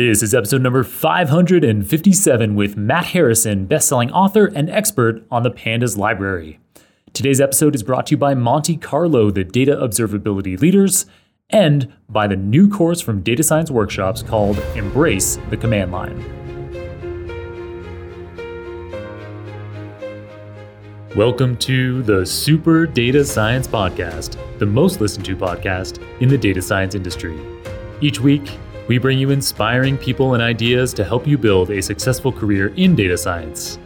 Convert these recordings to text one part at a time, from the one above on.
This is episode number 557 with Matt Harrison, best-selling author and expert on the Pandas library. Today's episode is brought to you by Monte Carlo, the data observability leaders, and by the new course from Data Science Workshops called Embrace the Command Line. Welcome to the Super Data Science Podcast, the most listened to podcast in the data science industry. Each week, we bring you inspiring people and ideas to help you build a successful career in data science.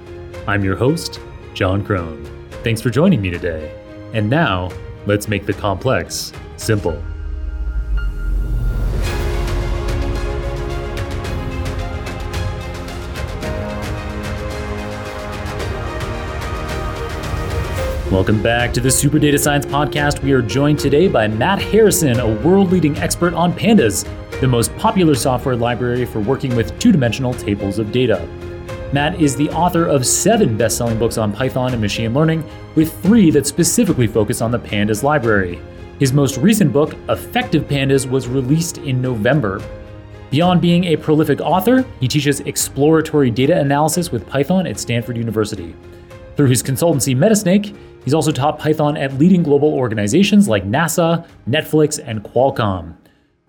I'm your host, Jon Krohn. Thanks for joining me today. And now, let's make the complex simple. Welcome back to the Super Data Science Podcast. We are joined today by Matt Harrison, a world leading expert on pandas, the most popular software library for working with two dimensional tables of data. Matt is the author of seven best selling books on Python and machine learning, with three that specifically focus on the Pandas library. His most recent book, Effective Pandas, was released in November. Beyond being a prolific author, he teaches exploratory data analysis with Python at Stanford University. Through his consultancy Metasnake, He's also taught Python at leading global organizations like NASA, Netflix, and Qualcomm.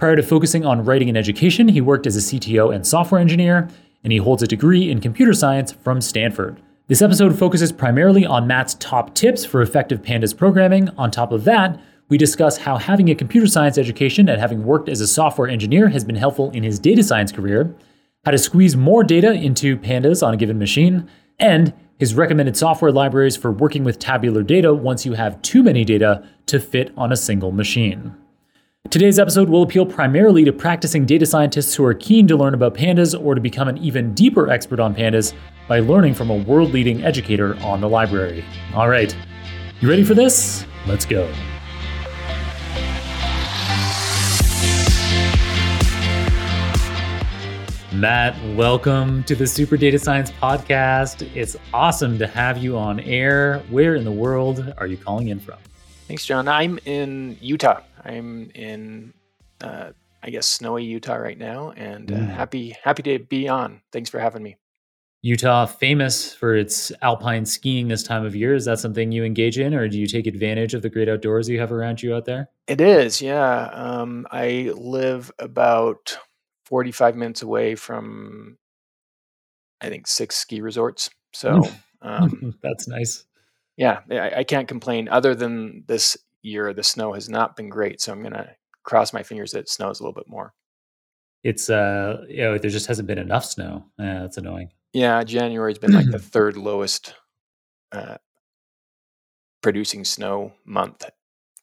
Prior to focusing on writing and education, he worked as a CTO and software engineer, and he holds a degree in computer science from Stanford. This episode focuses primarily on Matt's top tips for effective pandas programming. On top of that, we discuss how having a computer science education and having worked as a software engineer has been helpful in his data science career, how to squeeze more data into pandas on a given machine, and his recommended software libraries for working with tabular data once you have too many data to fit on a single machine. Today's episode will appeal primarily to practicing data scientists who are keen to learn about pandas or to become an even deeper expert on pandas by learning from a world leading educator on the library. All right, you ready for this? Let's go. Matt, welcome to the Super Data Science Podcast. It's awesome to have you on air. Where in the world are you calling in from? Thanks, Jon. I'm in Utah. I'm in, uh, I guess, snowy Utah right now, and uh, mm. happy happy to be on. Thanks for having me. Utah, famous for its alpine skiing this time of year. Is that something you engage in, or do you take advantage of the great outdoors you have around you out there? It is, yeah. Um, I live about 45 minutes away from I think six ski resorts. So um, that's nice. Yeah, I, I, can't complain. Other than this year, the snow has not been great. So I'm gonna cross my fingers that it snows a little bit more. It's uh, you know, there just hasn't been enough snow. Yeah, that's annoying. Yeah, January's been like the third lowest uh, producing snow month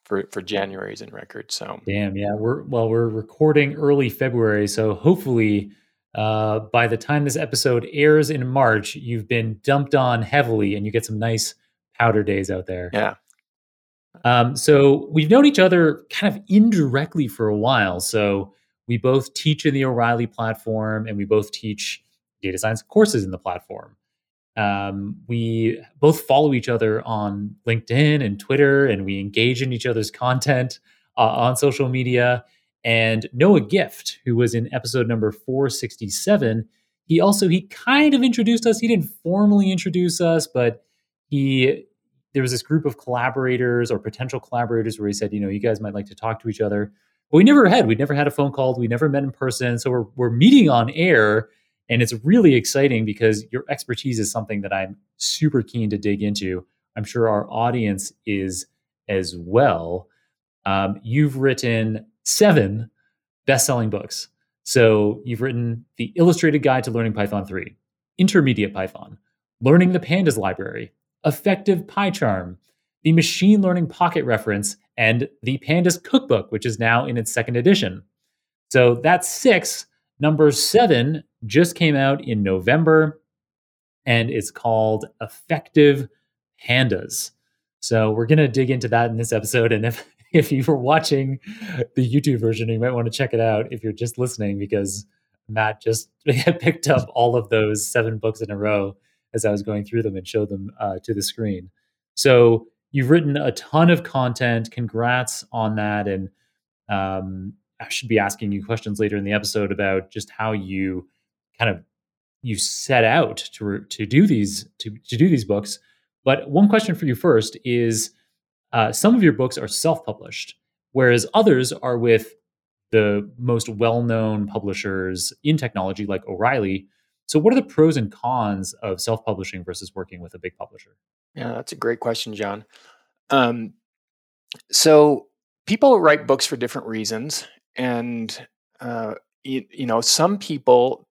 for for January's in record. So damn, yeah, we're well, we're recording early February, so hopefully uh, by the time this episode airs in March, you've been dumped on heavily and you get some nice powder days out there. Yeah. Um, so we've known each other kind of indirectly for a while. So we both teach in the O'Reilly platform and we both teach data science courses in the platform. Um, we both follow each other on LinkedIn and Twitter, and we engage in each other's content uh, on social media. And Noah Gift, who was in episode number 467, he also he kind of introduced us. He didn't formally introduce us, but he there was this group of collaborators or potential collaborators where he said, you know, you guys might like to talk to each other. But we never had. We'd never had a phone call. We never met in person. So we're we're meeting on air and it's really exciting because your expertise is something that I'm super keen to dig into. I'm sure our audience is as well. Um, you've written seven best selling books. So you've written The Illustrated Guide to Learning Python 3, Intermediate Python, Learning the Pandas Library, Effective PyCharm, the Machine Learning Pocket Reference, and the Pandas Cookbook, which is now in its second edition. So that's six. Number seven just came out in November and it's called Effective Pandas. So we're going to dig into that in this episode. And if, if you were watching the YouTube version, you might want to check it out if you're just listening because Matt just picked up all of those seven books in a row as I was going through them and show them uh, to the screen. So you've written a ton of content. Congrats on that. And um, I should be asking you questions later in the episode about just how you kind of you set out to to do these to to do these books. But one question for you first is: uh, some of your books are self published, whereas others are with the most well known publishers in technology, like O'Reilly. So, what are the pros and cons of self publishing versus working with a big publisher? Yeah, that's a great question, Jon. Um, so, people write books for different reasons, and uh, you, you know, some people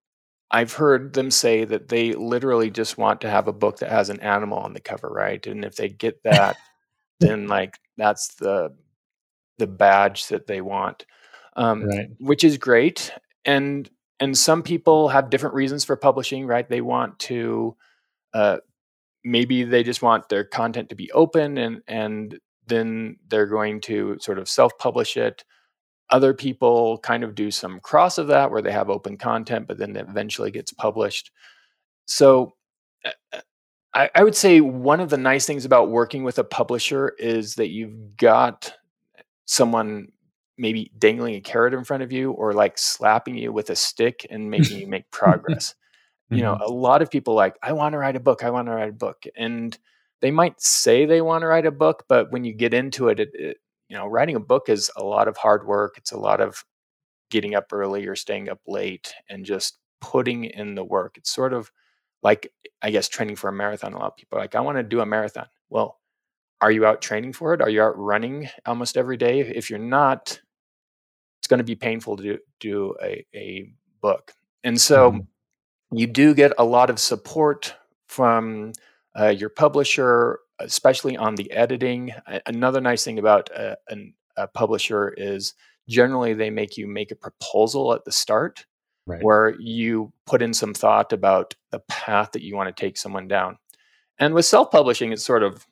I've heard them say that they literally just want to have a book that has an animal on the cover, right? And if they get that, then like that's the the badge that they want, um, Right. which is great. And and some people have different reasons for publishing, right? They want to uh, maybe they just want their content to be open, and and then they're going to sort of self publish it. Other people kind of do some cross of that where they have open content, but then it eventually gets published. So uh, uh, I, I would say one of the nice things about working with a publisher is that you've got someone maybe dangling a carrot in front of you or like slapping you with a stick and making you make progress. You know, Mhm. a lot of people like, I want to write a book, I want to write a book. And they might say they want to write a book, but when you get into it, it, it you know, writing a book is a lot of hard work. It's a lot of getting up early or staying up late and just putting in the work. It's sort of like, I guess, training for a marathon. A lot of people are like, I want to do a marathon. Well, are you out training for it? Are you out running almost every day? If you're not, it's going to be painful to do, do a, a book. And so Mhm. you do get a lot of support from uh, your publisher, especially on the editing. Another nice thing about a, an, a publisher is generally they make you make a proposal at the start Right. where you put in some thought about the path that you want to take someone down. And with self publishing, it's sort of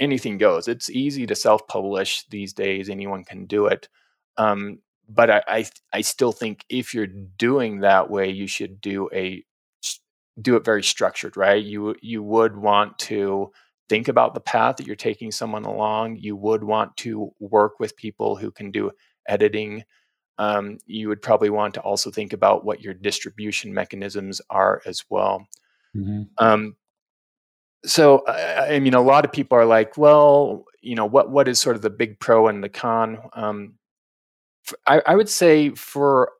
anything goes. It's easy to self publish these days, anyone can do it. Um, but I, I, I still think if you're doing that way, you should do a do it very structured, right? You you would want to think about the path that you're taking someone along. You would want to work with people who can do editing. Um, you would probably want to also think about what your distribution mechanisms are as well. Mhm. Um, so I, I mean, a lot of people are like, well, you know, what what is sort of the big pro and the con? Um, I, I would say for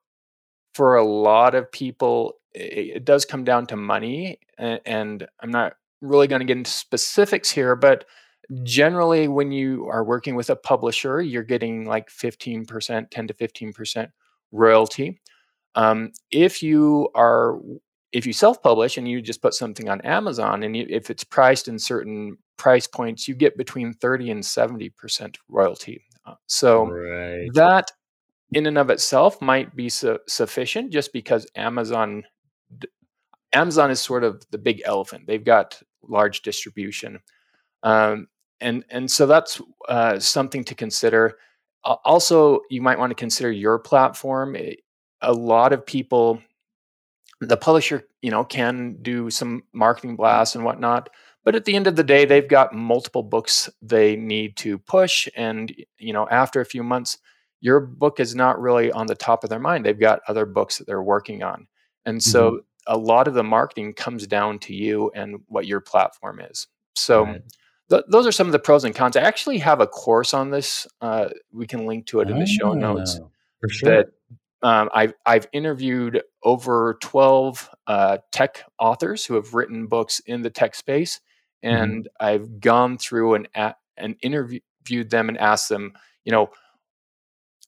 for a lot of people, it, it does come down to money, and, and I'm not really going to get into specifics here, but generally, when you are working with a publisher, you're getting like 15%, 10 to 15% royalty. Um, if you are if you self-publish and you just put something on Amazon, and you, if it's priced in certain price points, you get between 30 and 70% royalty. Uh, so Right. that in and of itself might be su- sufficient just because Amazon Amazon is sort of the big elephant. They've got large distribution. Um, and and so that's uh, something to consider. Al- Also, you might want to consider your platform. Eh, A lot of people, the publisher, you know, can do some marketing blasts and whatnot, but at the end of the day, they've got multiple books they need to push, and you know, after a few months, your book is not really on the top of their mind. They've got other books that they're working on, and so Mhm. a lot of the marketing comes down to you and what your platform is. So Right. th- those are some of the pros and cons. I actually have a course on this. Uh, we can link to it in the show notes. Oh, for sure. That um, I've I've interviewed over twelve uh, tech authors who have written books in the tech space, Mhm. and I've gone through and a- and interviewed them and asked them, you know,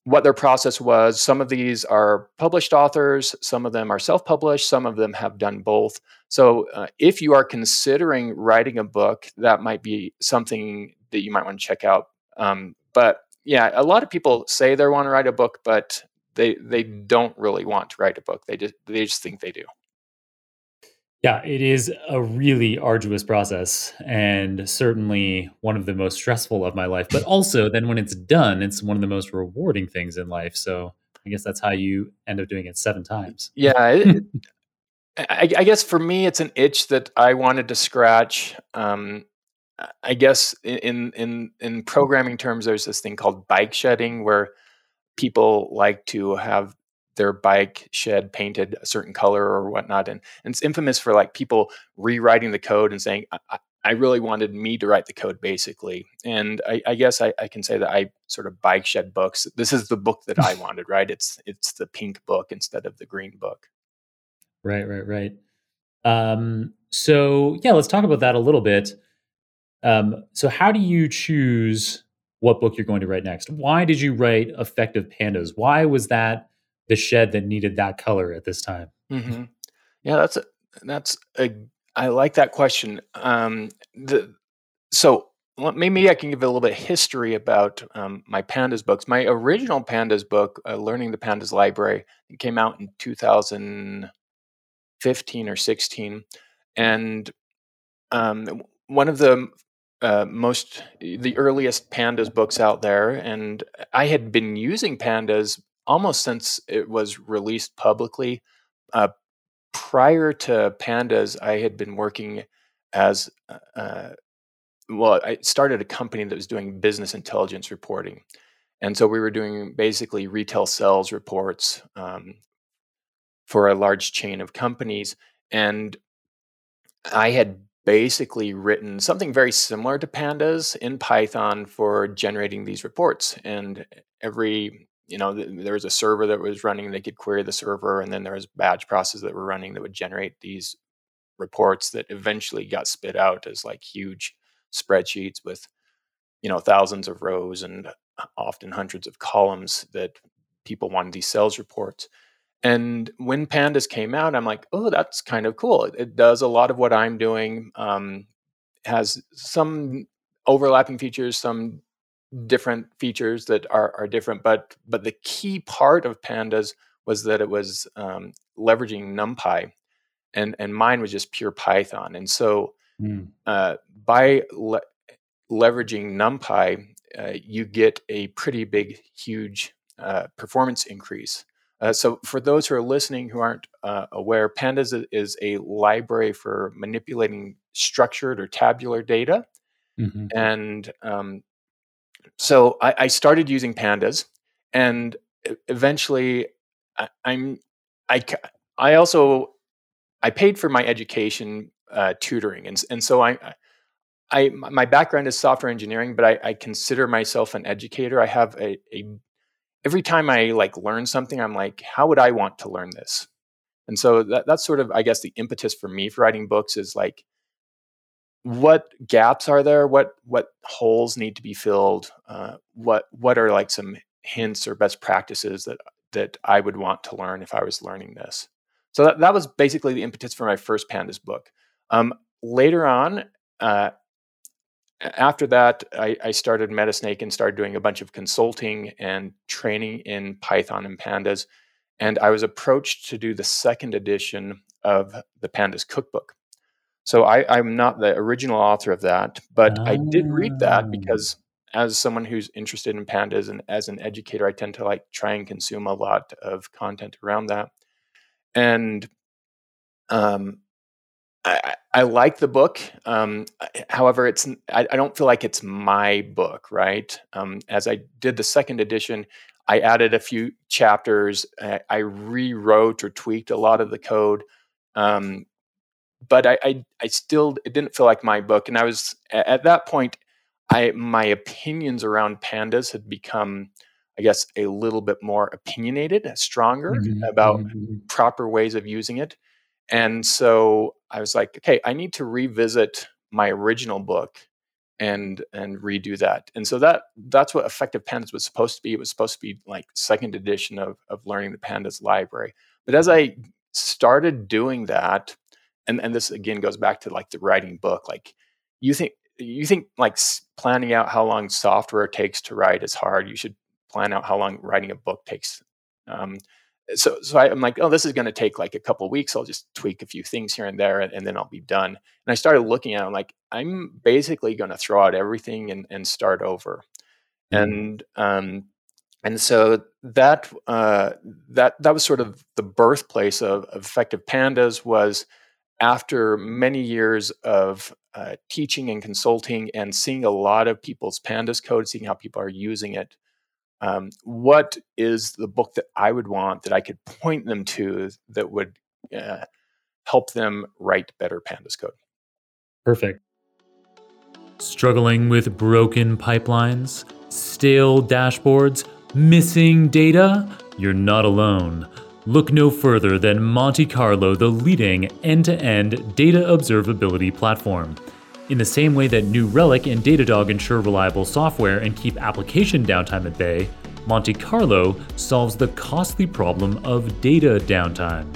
what their process was. Some of these are published authors, some of them are self published, some of them have done both. So, uh, if you are considering writing a book, that might be something that you might want to check out. Um, but yeah, a lot of people say they want to write a book, but they they don't really want to write a book. They just they just think they do. Yeah, it is a really arduous process and certainly one of the most stressful of my life. But also, then when it's done, it's one of the most rewarding things in life. So I guess that's how you end up doing it seven times. Yeah, it, I, I guess for me, it's an itch that I wanted to scratch. Um, I guess in in in programming terms, there's this thing called bike shedding, where people like to have their bike shed painted a certain color or whatnot, and, and it's infamous for like people rewriting the code and saying, I, I really wanted me to write the code basically. And I, I guess I, I, can say that I sort of bike shed books. This is the book that I wanted, right? It's it's the pink book instead of the green book. Right, right, right. Um, so yeah, let's talk about that a little bit. Um, so how do you choose what book you're going to write next? Why did you write Effective Pandas? Why was that the shed that needed that color at this time? Mm-hmm. Yeah, that's a, that's a I like that question. Um, the so maybe I can give a little bit of history about um, my pandas books. My original pandas book, uh, "Learning the Pandas Library," came out in 2015 or 16, and um, one of the uh, most the earliest pandas books out there, and I had been using pandas almost since it was released publicly. Uh, prior to Pandas, I had been working as uh, uh, well. I started a company that was doing business intelligence reporting, and so we were doing basically retail sales reports um, for a large chain of companies. And I had basically written something very similar to Pandas in Python for generating these reports. And every you know, there was a server that was running, they could query the server, and then there was batch processes that were running that would generate these reports that eventually got spit out as like huge spreadsheets with, you know, thousands of rows and uh, often hundreds of columns that people wanted these sales reports. And when pandas came out, I'm like, oh, that's kind of cool. It, it does a lot of what I'm doing. Um, has some overlapping features, some different features that are, are different but but the key part of pandas was that it was um, leveraging numpy and and mine was just pure python and so mm. uh, by le- leveraging numpy uh, you get a pretty big huge uh, performance increase uh, so for those who are listening who aren't uh, aware pandas is a library for manipulating structured or tabular data mm-hmm. and um, so I, I started using pandas, and eventually I, am I I also I paid for my education uh, tutoring, and and so I. I, my background is software engineering, but I, I consider myself an educator. I have a, a every time I like learn something, I'm like, how would I want to learn this? And so that, that's sort of, I guess, the impetus for me for writing books is like, what gaps are there? What what holes need to be filled? Uh, what what are like some hints or best practices that that I would want to learn if I was learning this? So that, that was basically the impetus for my first pandas book. Um, later on, uh, after that, I, I, started Metasnake and started doing a bunch of consulting and training in Python and pandas. And I was approached to do the second edition of the Pandas Cookbook. So I, am not the original author of that, but I did read that ah. because as someone who's interested in pandas and as an educator, I tend to like try and consume a lot of content around that. And um, I, I like the book. Um, however, it's I, I, don't feel like it's my book, right? Um, as I did the second edition, I added a few chapters. I, I rewrote or tweaked a lot of the code. Um, but I, I, I still it didn't feel like my book, and I was at that point. I my opinions around pandas had become, I guess, a little bit more opinionated, stronger mm-hmm. about mm-hmm. proper ways of using it, and so I was like, okay, I need to revisit my original book and and redo that. And so that that's what Effective Pandas was supposed to be. It was supposed to be like second edition of of learning the pandas library. But as I started doing that, and and this again goes back to like the writing book like you think you think like planning out how long software takes to write is hard you should plan out how long writing a book takes um, so so I, am like oh this is going to take like a couple weeks. I'll just tweak a few things here and there and, and then i'll be done. And i started looking at it I'm like i'm basically going to throw out everything and, and start over. Mm-hmm. and um, and so that uh, that that was sort of the birthplace of, of effective pandas was after many years of uh, teaching and consulting and seeing a lot of people's pandas code, seeing how people are using it, um, what is the book that I would want that I could point them to that would uh, help them write better pandas code. Perfect. Struggling with broken pipelines, stale dashboards, missing data? You're not alone. Look no further than Monte Carlo, the leading end to end data observability platform. In the same way that New Relic and Datadog ensure reliable software and keep application downtime at bay, Monte Carlo solves the costly problem of data downtime.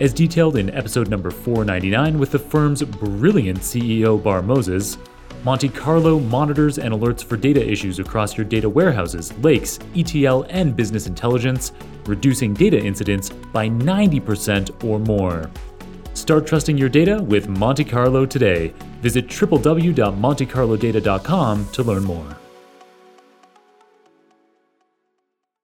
As detailed in episode number 499 with the firm's brilliant CEO Barr Moses, Monte Carlo monitors and alerts for data issues across your data warehouses, lakes, ETL, and business intelligence, reducing data incidents by 90% or more. Start trusting your data with Monte Carlo today. Visit www.montecarlodata.com to learn more.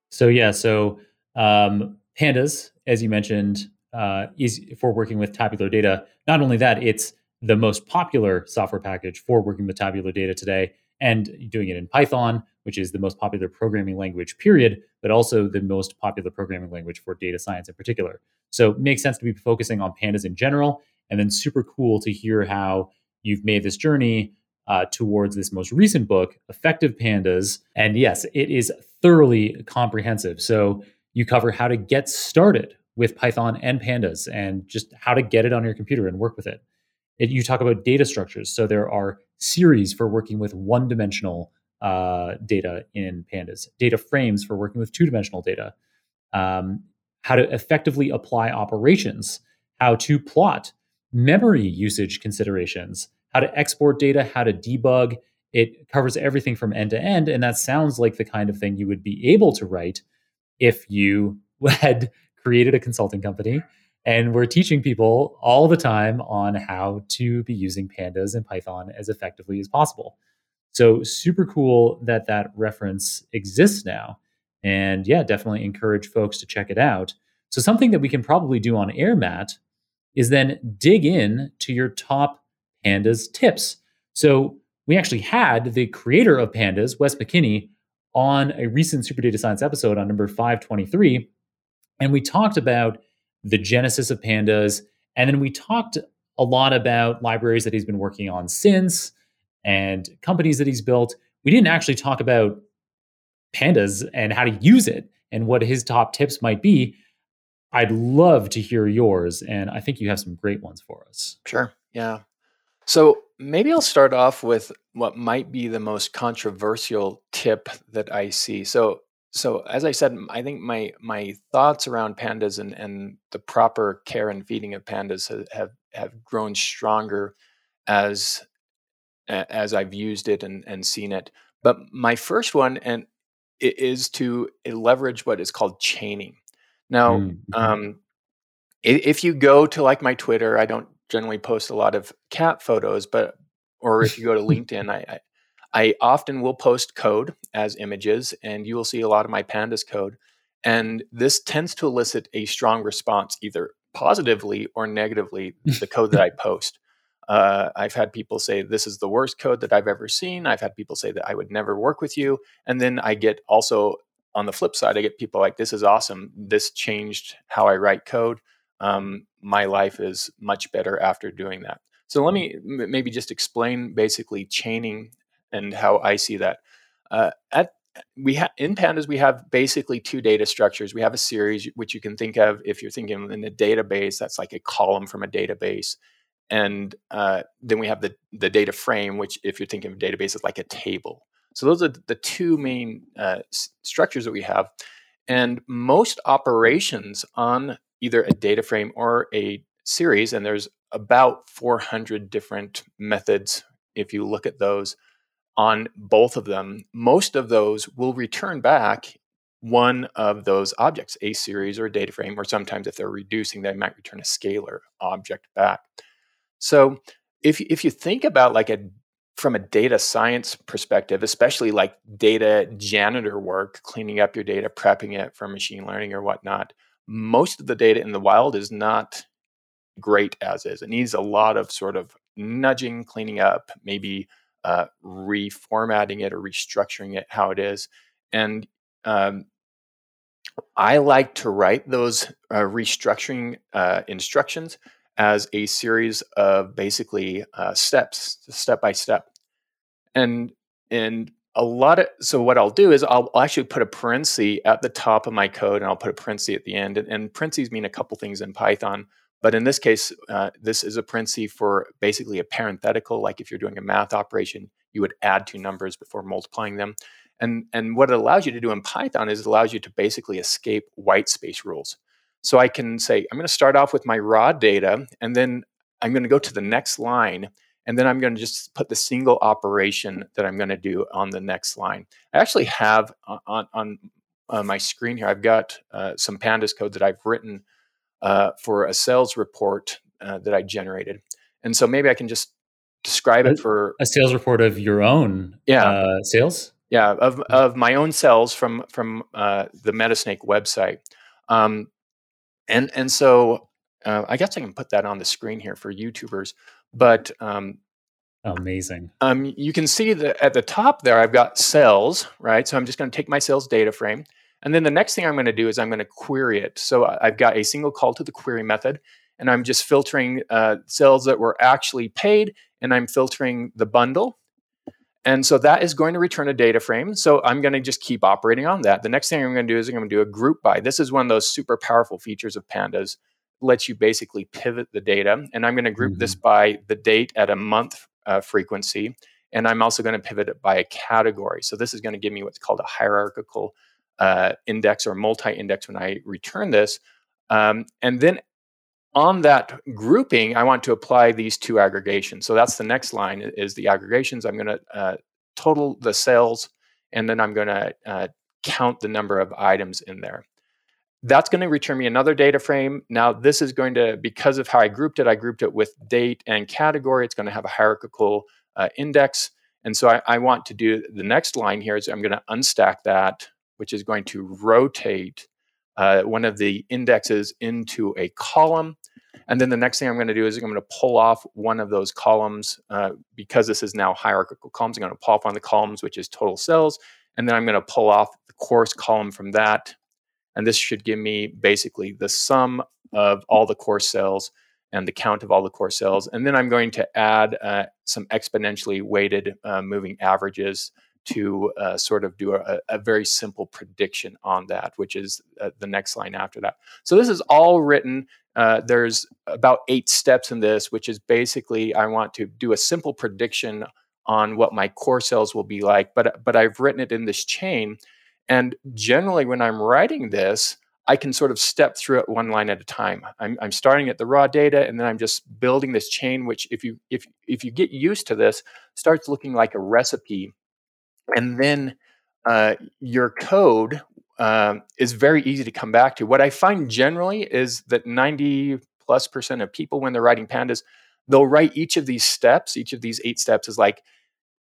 So, yeah, so um, Pandas, as you mentioned, uh, is for working with tabular data. Not only that, it's the most popular software package for working with tabular data today and doing it in Python, which is the most popular programming language, period, but also the most popular programming language for data science in particular. So it makes sense to be focusing on pandas in general. And then super cool to hear how you've made this journey uh, towards this most recent book, Effective Pandas. And yes, it is thoroughly comprehensive. So you cover how to get started with Python and pandas and just how to get it on your computer and work with it. it you talk about data structures. So there are series for working with one dimensional uh, data in pandas, data frames for working with two dimensional data, um, how to effectively apply operations, how to plot, memory usage considerations, how to export data, how to debug. It covers everything from end to end. And that sounds like the kind of thing you would be able to write if you had created a consulting company and we're teaching people all the time on how to be using pandas and python as effectively as possible so super cool that that reference exists now and yeah definitely encourage folks to check it out so something that we can probably do on air matt is then dig in to your top pandas tips so we actually had the creator of pandas wes mckinney on a recent super data science episode on number 523 and we talked about the genesis of pandas. And then we talked a lot about libraries that he's been working on since and companies that he's built. We didn't actually talk about pandas and how to use it and what his top tips might be. I'd love to hear yours. And I think you have some great ones for us. Sure. Yeah. So maybe I'll start off with what might be the most controversial tip that I see. So so as I said, I think my my thoughts around pandas and, and the proper care and feeding of pandas have, have, have grown stronger as as I've used it and, and seen it. But my first one and is to leverage what is called chaining. Now, mm-hmm. um, if you go to like my Twitter, I don't generally post a lot of cat photos, but or if you go to LinkedIn, I, I often will post code as images, and you will see a lot of my pandas code. And this tends to elicit a strong response, either positively or negatively, the code that I post. Uh, I've had people say, This is the worst code that I've ever seen. I've had people say that I would never work with you. And then I get also on the flip side, I get people like, This is awesome. This changed how I write code. Um, my life is much better after doing that. So let me maybe just explain basically chaining and how I see that. Uh, at we have in pandas we have basically two data structures we have a series which you can think of if you're thinking in a database that's like a column from a database and uh, then we have the the data frame which if you're thinking of a database is like a table so those are the two main uh, s- structures that we have and most operations on either a data frame or a series and there's about 400 different methods if you look at those on both of them, most of those will return back one of those objects, a series or a data frame, or sometimes if they're reducing, they might return a scalar object back. So if, if you think about like a from a data science perspective, especially like data janitor work, cleaning up your data, prepping it for machine learning or whatnot, most of the data in the wild is not great as is. It needs a lot of sort of nudging, cleaning up, maybe uh, reformatting it or restructuring it how it is. And um, I like to write those uh, restructuring uh, instructions as a series of basically uh, steps, step by step. And and a lot of so what I'll do is I'll, I'll, actually put a parenthesis at the top of my code, and I'll put a parenthesis at the end. And, and parentheses mean a couple things in Python, but in this case, uh, this is a parenthesis for basically a parenthetical. Like if you're doing a math operation, you would add two numbers before multiplying them. And and what it allows you to do in Python is it allows you to basically escape white space rules. So I can say, I'm going to start off with my raw data, and then I'm going to go to the next line, and then I'm going to just put the single operation that I'm going to do on the next line. I actually have on, on, on my screen here, I've got uh, some pandas code that I've written uh, for a sales report uh, that I generated. And so maybe I can just describe it for a sales report of your own yeah. Uh, sales. Yeah, of, of my own sales from from uh, the Metasnake website. Um, and and so uh, I guess I can put that on the screen here for YouTubers. But um, amazing. Um, you can see that at the top there, I've got cells, right? So I'm just going to take my sales data frame, and then the next thing I'm going to do is I'm going to query it. So I've got a single call to the query method, and I'm just filtering uh, cells that were actually paid, and I'm filtering the bundle. And so that is going to return a data frame. So I'm going to just keep operating on that. The next thing I'm going to do is I'm going to do a group by. This is one of those super powerful features of pandas. Lets you basically pivot the data. And I'm going to group mm-hmm. this by the date at a month uh, frequency. And I'm also going to pivot it by a category. So this is going to give me what's called a hierarchical uh, index or multi-index when I return this. Um, and then on that grouping, I want to apply these two aggregations. So that's the next line is the aggregations. I'm going to uh, total the sales, and then I'm going to uh, count the number of items in there. That's going to return me another data frame. Now, this is going to, because of how I grouped it, I grouped it with date and category. It's going to have a hierarchical uh, index. And so I, I want to do the next line here is I'm going to unstack that, which is going to rotate uh, one of the indexes into a column. And then the next thing I'm going to do is I'm going to pull off one of those columns uh, because this is now hierarchical columns. I'm going to pull off one of the columns, which is total cells. And then I'm going to pull off the course column from that. And this should give me basically the sum of all the core cells and the count of all the core cells. And then I'm going to add uh, some exponentially weighted uh, moving averages to uh, sort of do a, a, very simple prediction on that, which is uh, the next line after that. So this is all written. Uh, there's about eight steps in this, which is basically I want to do a simple prediction on what my core cells will be like, but but I've written it in this chain, and generally when I'm writing this, I can sort of step through it one line at a time. I'm, I'm starting at the raw data, and then I'm just building this chain, which if you if if you get used to this, starts looking like a recipe and then uh, your code um, is very easy to come back to. What I find generally is that 90 plus percent of people, when they're writing pandas, they'll write each of these steps, each of these eight steps is like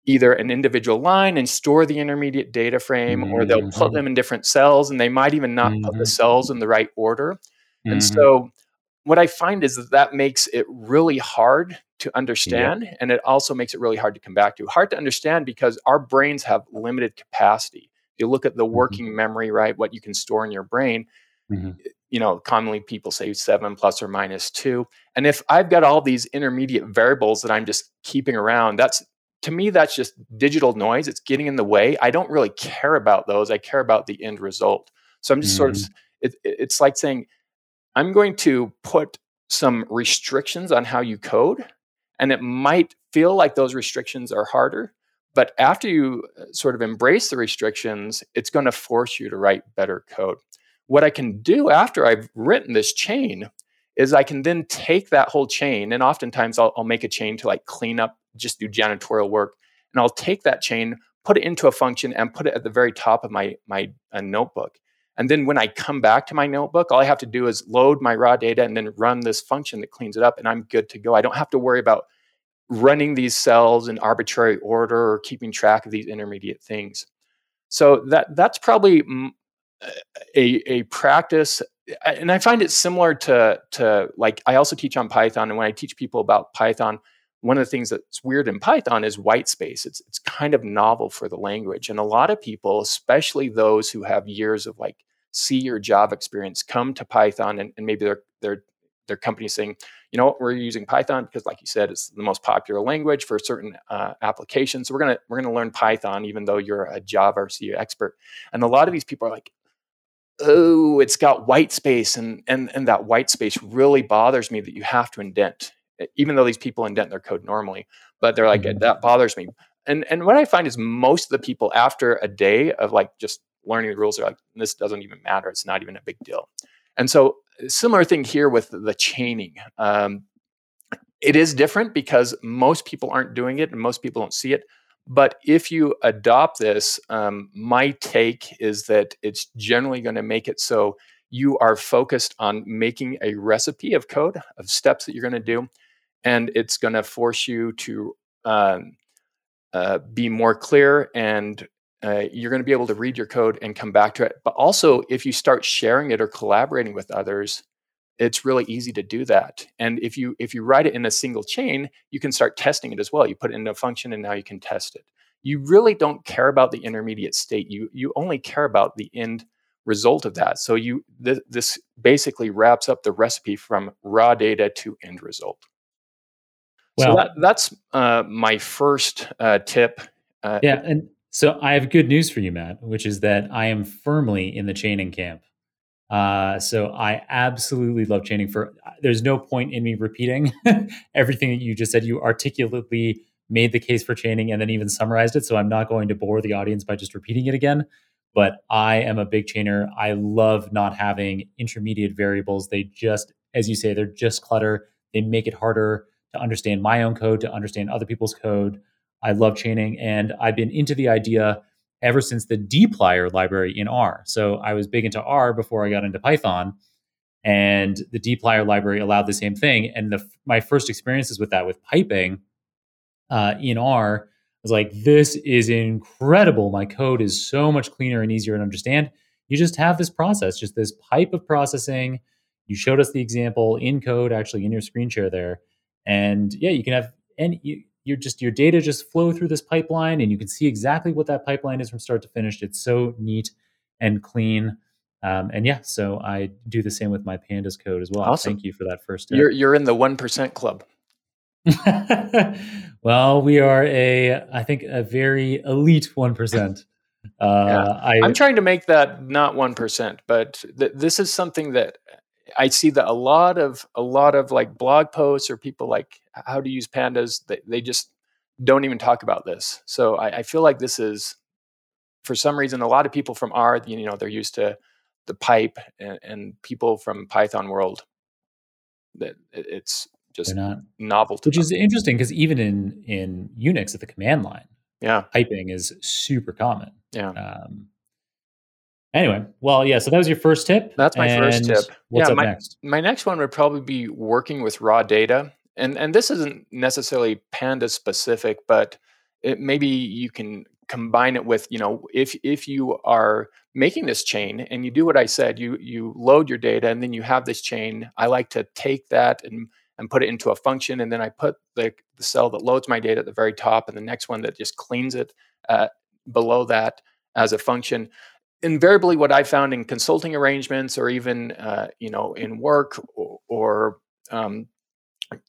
either an individual line and store the intermediate data frame, mm-hmm. or they'll put mm-hmm. them in different cells and they might even not mm-hmm. put the mm-hmm. cells in the right order. Mm-hmm. And so what I find is that that makes it really hard to understand and it also makes it really hard to come back to hard to understand because our brains have limited capacity if you look at the mm-hmm. working mm-hmm. memory right what you can store in your brain mm-hmm. you know commonly people say seven plus or minus two and if i've got all these intermediate variables that i'm just keeping around that's to me that's just digital noise it's getting in the way i don't really care about those i care about the end result so i'm just mm-hmm. sort of mm-hmm. it, it's like saying i'm going to put some restrictions on how you code and it might feel like those restrictions are harder, but after you uh, sort of embrace the restrictions, it's going to force you to write better code. What I can do after I've written this chain is I can then take that whole chain, and oftentimes I'll, I'll make a chain to like clean up, just do janitorial work, and I'll take that chain, put it into a function, and put it at the very top of my my uh, notebook. And then when I come back to my notebook, all I have to do is load my raw data and then run this function that cleans it up, and I'm good to go. I don't have to worry about running these cells in arbitrary order or keeping track of these intermediate things. So that that's probably a, a practice and I find it similar to to like I also teach on Python and when I teach people about Python one of the things that's weird in Python is white space. It's it's kind of novel for the language, and a lot of people, especially those who have years of like C or Java experience, come to Python, and, and maybe their their their company saying, you know we're using Python because, like you said, it's the most popular language for certain uh, applications. So we're gonna we're gonna learn Python, even though you're a Java or C expert. And a lot of these people are like, oh, it's got white space, and and and that white space really bothers me that you have to indent even though these people indent their code normally, but they're like, mm-hmm. that bothers me. And and what I find is most of the people after a day of like just learning the rules are like, this doesn't even matter. It's not even a big deal. And so similar thing here with the chaining. Um, it is different because most people aren't doing it and most people don't see it. But if you adopt this, um, my take is that it's generally going to make it so you are focused on making a recipe of code of steps that you're going to do and it's going to force you to um, uh, be more clear and uh, you're going to be able to read your code and come back to it. But also if you start sharing it or collaborating with others it's really easy to do that. And if you if you write it in a single chain you can start testing it as well. You put it in a function and now you can test it. You really don't care about the intermediate state. You you only care about the end result of that. So you th- this basically wraps up the recipe from raw data to end result well, so that, that's uh, my first uh, tip. Uh, yeah, and so I have good news for you, Matt, which is that I am firmly in the chaining camp. Uh, so I absolutely love chaining. For there's no point in me repeating everything that you just said. You articulately made the case for chaining and then even summarized it. So I'm not going to bore the audience by just repeating it again. But I am a big chainer. I love not having intermediate variables. They just, as you say, they're just clutter. They make it harder to understand my own code, to understand other people's code. I love chaining, and I've been into the idea ever since the dplyr library in R. So I was big into R before I got into Python, and the dplyr library allowed the same thing. And the, my first experiences with that, with piping uh, in R, was like, this is incredible. My code is so much cleaner and easier to understand. You just have this process, just this pipe of processing. You showed us the example in code, actually in your screen share there and yeah, you can have any you, you're just your data just flow through this pipeline and you can see exactly what that pipeline is from start to finish. It's so neat and clean. Um, and yeah, so I do the same with my pandas code as well. Awesome. Thank you for that first. Tip. You're you're in the one percent club. well, we are a I think a very elite one percent. Uh, yeah. I, am trying to make that not one percent, but th- this is something that I see that a lot of a lot of like blog posts or people like how to use pandas. They, they just don't even talk about this. So I, I, feel like this is, for some reason, a lot of people from R, you know, they're used to the pipe, and, and people from Python world, that it's just not novel. which them. is interesting because even in in Unix at the command line, yeah, piping is super common. Yeah. Um, Anyway, well, yeah. So that was your first tip. That's my first tip. What's yeah, up my, next? My next one would probably be working with raw data, and and this isn't necessarily Panda specific, but it, maybe you can combine it with you know if if you are making this chain and you do what I said, you you load your data and then you have this chain. I like to take that and and put it into a function, and then I put the the cell that loads my data at the very top, and the next one that just cleans it uh, below that as a function invariably what I found in consulting arrangements or even uh, you know in work or, or um,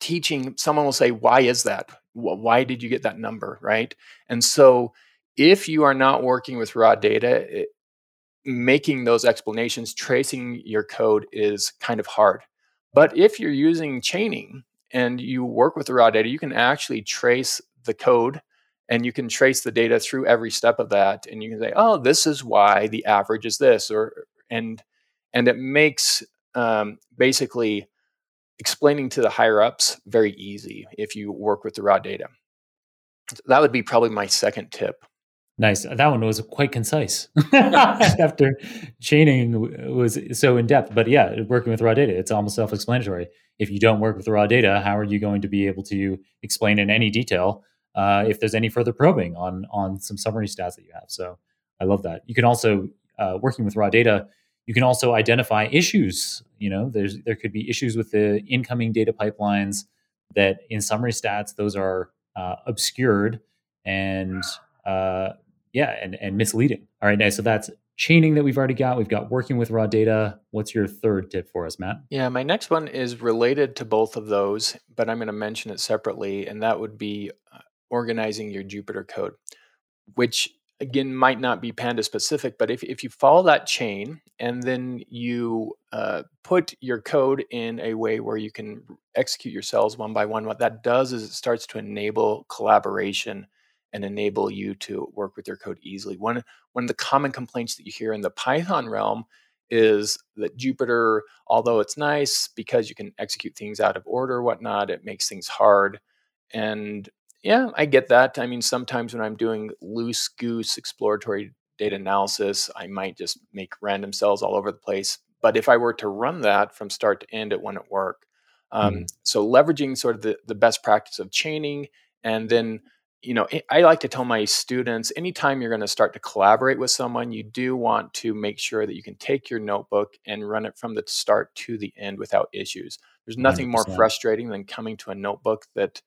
teaching, someone will say, "Why is that? Why did you get that number?" Right? And so, if you are not working with raw data, it, making those explanations, tracing your code is kind of hard. But if you're using chaining and you work with the raw data, you can actually trace the code and you can trace the data through every step of that and you can say oh this is why the average is this or and and it makes um, basically explaining to the higher ups very easy if you work with the raw data. That would be probably my second tip. Nice. That one was quite concise after chaining was so in depth but yeah working with raw data it's almost self-explanatory. If you don't work with the raw data how are you going to be able to explain in any detail uh, if there's any further probing on on some summary stats that you have. So I love that. You can also uh, working with raw data. You can also identify issues. You know, there's there could be issues with the incoming data pipelines that in summary stats, those are uh, obscured and uh, yeah, and, and misleading. All right, nice. so that's chaining that we've already got. We've got working with raw data. What's your third tip for us, Matt? Yeah, my next one is related to both of those, but I'm going to mention it separately, and that would be uh, organizing your Jupyter code, which again might not be panda specific but if, if you follow that chain and then you uh, put your code in a way where you can execute your cells one by one what that does is it starts to enable collaboration and enable you to work with your code easily. One, one of the common complaints that you hear in the Python realm is that Jupyter, although it's nice because you can execute things out of order, whatnot, it makes things hard. And yeah, I get that. I mean, sometimes when I'm doing loose goose exploratory data analysis, I might just make random cells all over the place. But if I were to run that from start to end, it wouldn't work. Um, mm. So leveraging sort of the, the best practice of chaining and then you know, I like to tell my students anytime you're going to start to collaborate with someone, you do want to make sure that you can take your notebook and run it from the start to the end without issues. There's nothing 100%. more frustrating than coming to a notebook that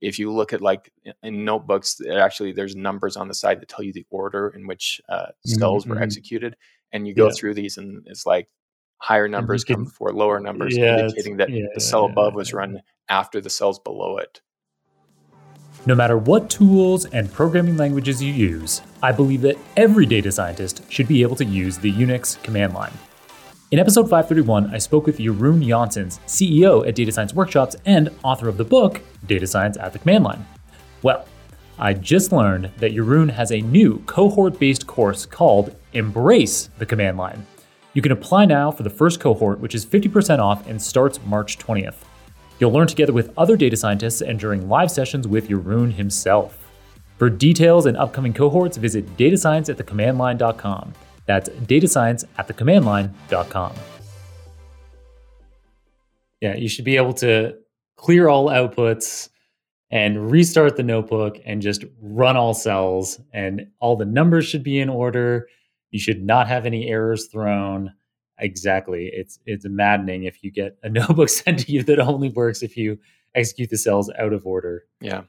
if you look at like in notebooks, actually there's numbers on the side that tell you the order in which uh, cells mm-hmm. were executed, and you go yeah. through these, and it's like higher numbers come before lower numbers, yeah, indicating that yeah, the cell above was run after the cells below it. No matter what tools and programming languages you use, I believe that every data scientist should be able to use the Unix command line. In episode 531, I spoke with Jeroen Janssens, CEO at Data Science Workshops and author of the book, Data Science at the Command Line. Well, I just learned that Jeroen has a new cohort based course called Embrace the Command Line. You can apply now for the first cohort, which is 50% off and starts March 20th. You'll learn together with other data scientists and during live sessions with Jeroen himself. For details and upcoming cohorts, visit datascience@thecommandline.com. That's datascience@thecommandline.com. Yeah, you should be able to clear all outputs and restart the notebook and just run all cells and all the numbers should be in order. You should not have any errors thrown. Exactly. It's it's maddening if you get a notebook sent to you that only works if you execute the cells out of order. Yeah.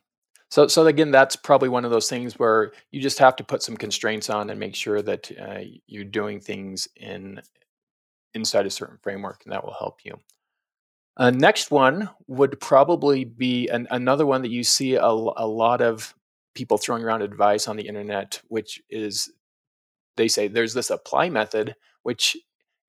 So so again, that's probably one of those things where you just have to put some constraints on and make sure that uh, you're doing things in inside a certain framework, and that will help you. Uh, next one would probably be an, another one that you see a, a lot of people throwing around advice on the internet, which is they say there's this apply method, which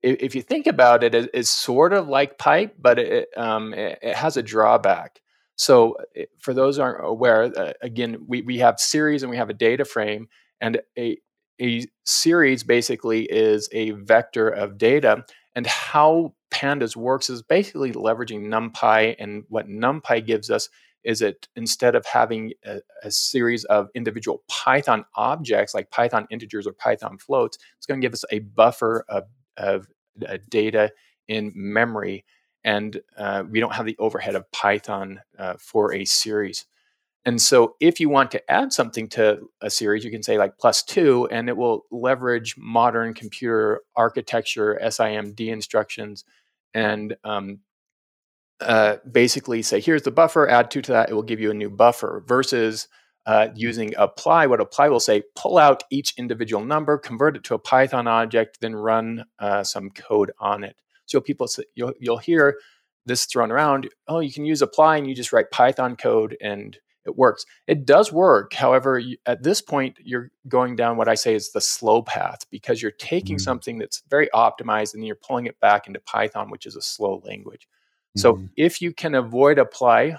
if you think about it, it's sort of like pipe, but it, um, it has a drawback. So, for those aren't aware, uh, again, we, we have series and we have a data frame, and a, a series basically is a vector of data. And how Pandas works is basically leveraging NumPy. And what NumPy gives us is it instead of having a, a, series of individual Python objects like Python integers or Python floats, it's going to give us a buffer of of uh, data in memory, and uh, we don't have the overhead of Python uh, for a series. And so, if you want to add something to a series, you can say like plus two, and it will leverage modern computer architecture, SIMD instructions, and um, uh, basically say, here's the buffer, add two to that, it will give you a new buffer versus uh, using apply, what apply will say, pull out each individual number, convert it to a Python object, then run uh, some code on it. So people, you'll, you'll hear this thrown around. Oh, you can use apply and you just write Python code and it works. It does work. However, you, at this point, you're going down what I say is the slow path because you're taking mm-hmm. something that's very optimized and you're pulling it back into Python, which is a slow language. Mm-hmm. So if you can avoid apply,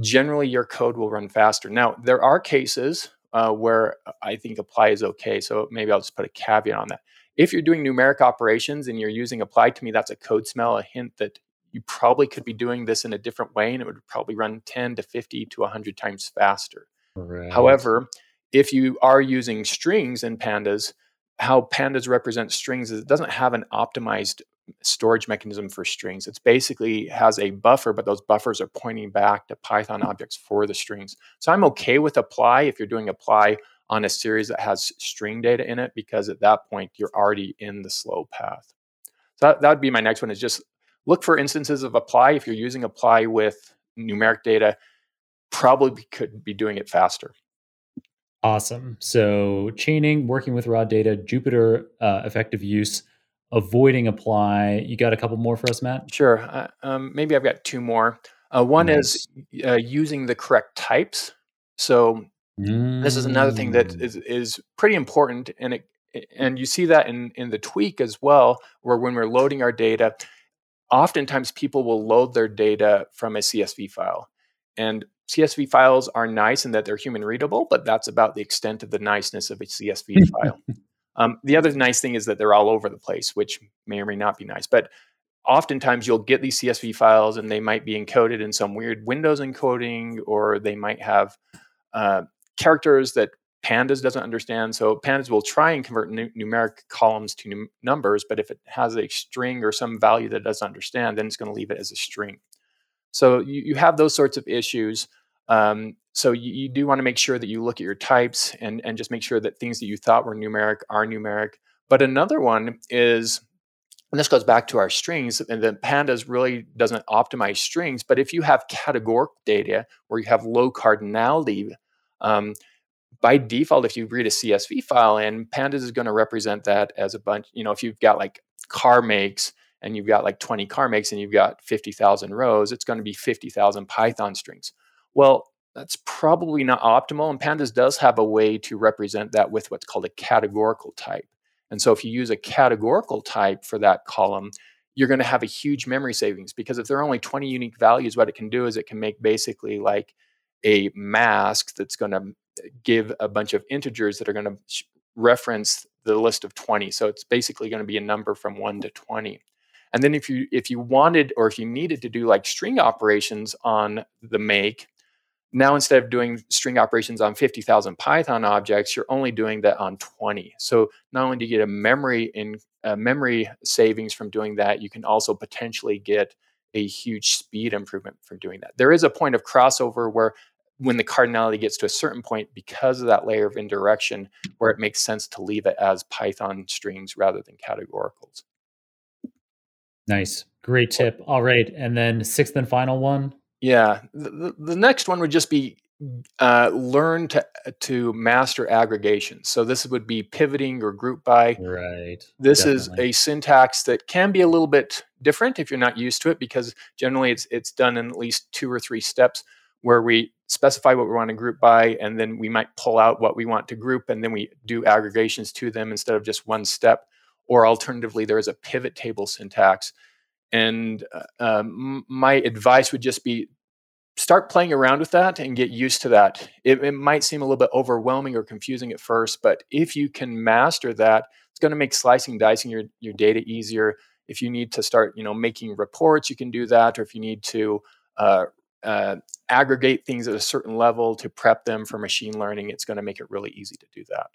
generally your code will run faster. Now, there are cases uh, where I think apply is okay. So maybe I'll just put a caveat on that. If you're doing numeric operations and you're using apply, to me, that's a code smell, a hint that you probably could be doing this in a different way and it would probably run 10 to 50 to 100 times faster. Right. However, if you are using strings in pandas, how pandas represent strings is it doesn't have an optimized storage mechanism for strings. It's basically has a buffer, but those buffers are pointing back to Python objects for the strings. So I'm okay with apply if you're doing apply on a series that has string data in it, because at that point you're already in the slow path. So that, that would be my next one is just look for instances of apply if you're using apply with numeric data, probably could be doing it faster. Awesome. So chaining, working with raw data, Jupyter uh, effective use, avoiding apply. You got a couple more for us, Matt? Sure. Uh, um, maybe I've got two more. Uh, one nice. is uh, using the correct types. So mm. this is another thing that mm. is, is pretty important, and it and you see that in in the tweak as well, where when we're loading our data, oftentimes people will load their data from a CSV file, and CSV files are nice in that they're human readable, but that's about the extent of the niceness of a CSV file. Um, the other nice thing is that they're all over the place, which may or may not be nice. But oftentimes you'll get these CSV files and they might be encoded in some weird Windows encoding, or they might have uh, characters that pandas doesn't understand so pandas will try and convert nu- numeric columns to num- numbers but if it has a string or some value that it doesn't understand then it's going to leave it as a string. So you, you have those sorts of issues um, so you, you do want to make sure that you look at your types and, and just make sure that things that you thought were numeric are numeric. But another one is and this goes back to our strings and the pandas really doesn't optimize strings but if you have categorical data where you have low cardinality um, by default, if you read a CSV file in, Pandas is going to represent that as a bunch. You know, if you've got like car makes and you've got like 20 car makes and you've got 50,000 rows, it's going to be 50,000 Python strings. Well, that's probably not optimal. And Pandas does have a way to represent that with what's called a categorical type. And so if you use a categorical type for that column, you're going to have a huge memory savings because if there are only 20 unique values, what it can do is it can make basically like a mask that's going to give a bunch of integers that are going to reference the list of 20 so it's basically going to be a number from 1 to 20 and then if you if you wanted or if you needed to do like string operations on the make now instead of doing string operations on 50,000 python objects you're only doing that on 20 so not only do you get a memory in a memory savings from doing that you can also potentially get a huge speed improvement from doing that. There is a point of crossover where when the cardinality gets to a certain point because of that layer of indirection where it makes sense to leave it as python strings rather than categoricals nice great tip all right and then sixth and final one yeah the, the next one would just be uh, learn to to master aggregation. So this would be pivoting or group by. Right. This Definitely. is a syntax that can be a little bit different if you're not used to it because generally it's it's done in at least two or three steps where we specify what we want to group by, and then we might pull out what we want to group, and then we do aggregations to them instead of just one step. Or alternatively, there is a pivot table syntax. And uh, um, my advice would just be start playing around with that and get used to that. It, it, might seem a little bit overwhelming or confusing at first, but if you can master that, it's going to make slicing dicing your, your data easier. If you need to start, you know, making reports, you can do that. Or if you need to uh, uh, aggregate things at a certain level to prep them for machine learning, it's going to make it really easy to do that.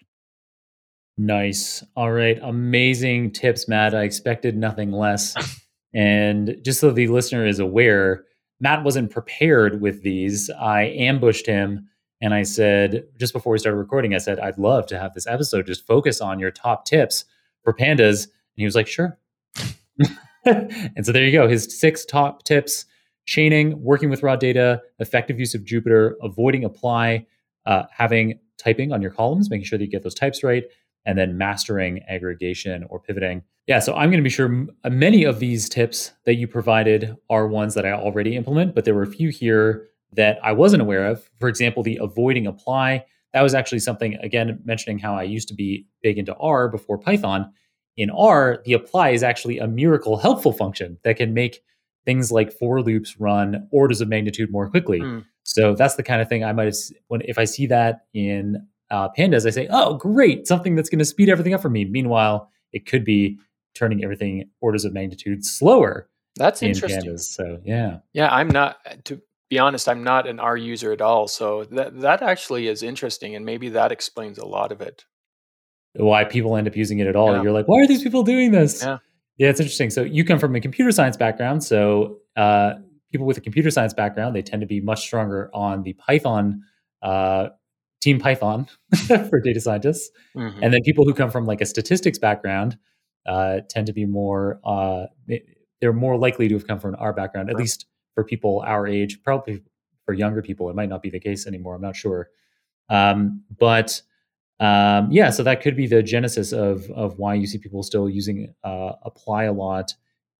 Nice. All right. Amazing tips, Matt. I expected nothing less. and just so the listener is aware, Matt wasn't prepared with these. I ambushed him and I said, just before we started recording, I said, I'd love to have this episode just focus on your top tips for pandas. And he was like, sure. and so there you go. His six top tips chaining, working with raw data, effective use of Jupyter, avoiding apply, uh, having typing on your columns, making sure that you get those types right, and then mastering aggregation or pivoting. Yeah, so I'm going to be sure uh, many of these tips that you provided are ones that I already implement, but there were a few here that I wasn't aware of. For example, the avoiding apply. That was actually something, again, mentioning how I used to be big into R before Python. In R, the apply is actually a miracle helpful function that can make things like for loops run orders of magnitude more quickly. Mm. So that's the kind of thing I might have, when if I see that in uh, pandas, I say, oh, great, something that's going to speed everything up for me. Meanwhile, it could be turning everything orders of magnitude slower. That's in interesting. Pandas. So yeah, yeah, I'm not to be honest, I'm not an R user at all. So that that actually is interesting, and maybe that explains a lot of it. Why people end up using it at all? Yeah. You're like, why are these people doing this? Yeah. Yeah, it's interesting. So you come from a computer science background. So uh, people with a computer science background, they tend to be much stronger on the Python uh, team Python for data scientists. Mm-hmm. And then people who come from like a statistics background uh, tend to be more, uh, they're more likely to have come from R background, at right. least for people our age. Probably for younger people, it might not be the case anymore. I'm not sure. Um, but um, yeah, so that could be the genesis of of why you see people still using uh, apply a lot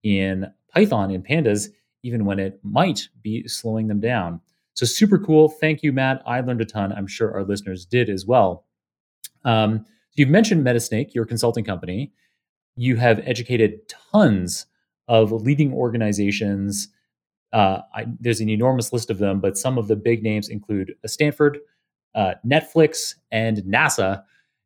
in Python in pandas, even when it might be slowing them down. So super cool. Thank you, Matt. I learned a ton. I'm sure our listeners did as well. Um, you've mentioned Metasnake, your consulting company. You have educated tons of leading organizations. Uh, I, there's an enormous list of them, but some of the big names include Stanford, uh, Netflix, and NASA.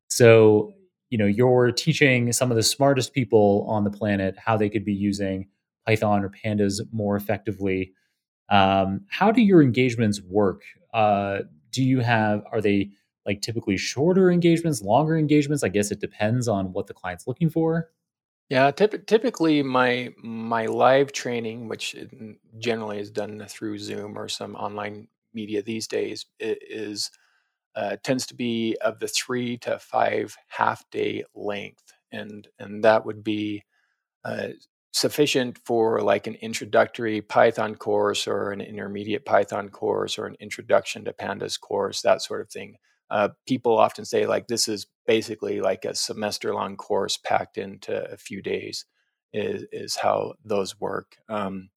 So, you know, you're teaching some of the smartest people on the planet how they could be using Python or Pandas more effectively. Um, how do your engagements work? Uh, do you have, are they like typically shorter engagements, longer engagements? I guess it depends on what the client's looking for. Yeah, typ- typically my my live training, which generally is done through Zoom or some online media these days, is uh, tends to be of the three to five half day length, and and that would be uh, sufficient for like an introductory Python course or an intermediate Python course or an introduction to Pandas course, that sort of thing. Uh, people often say like this is basically like a semester long course packed into a few days is is how those work. Um,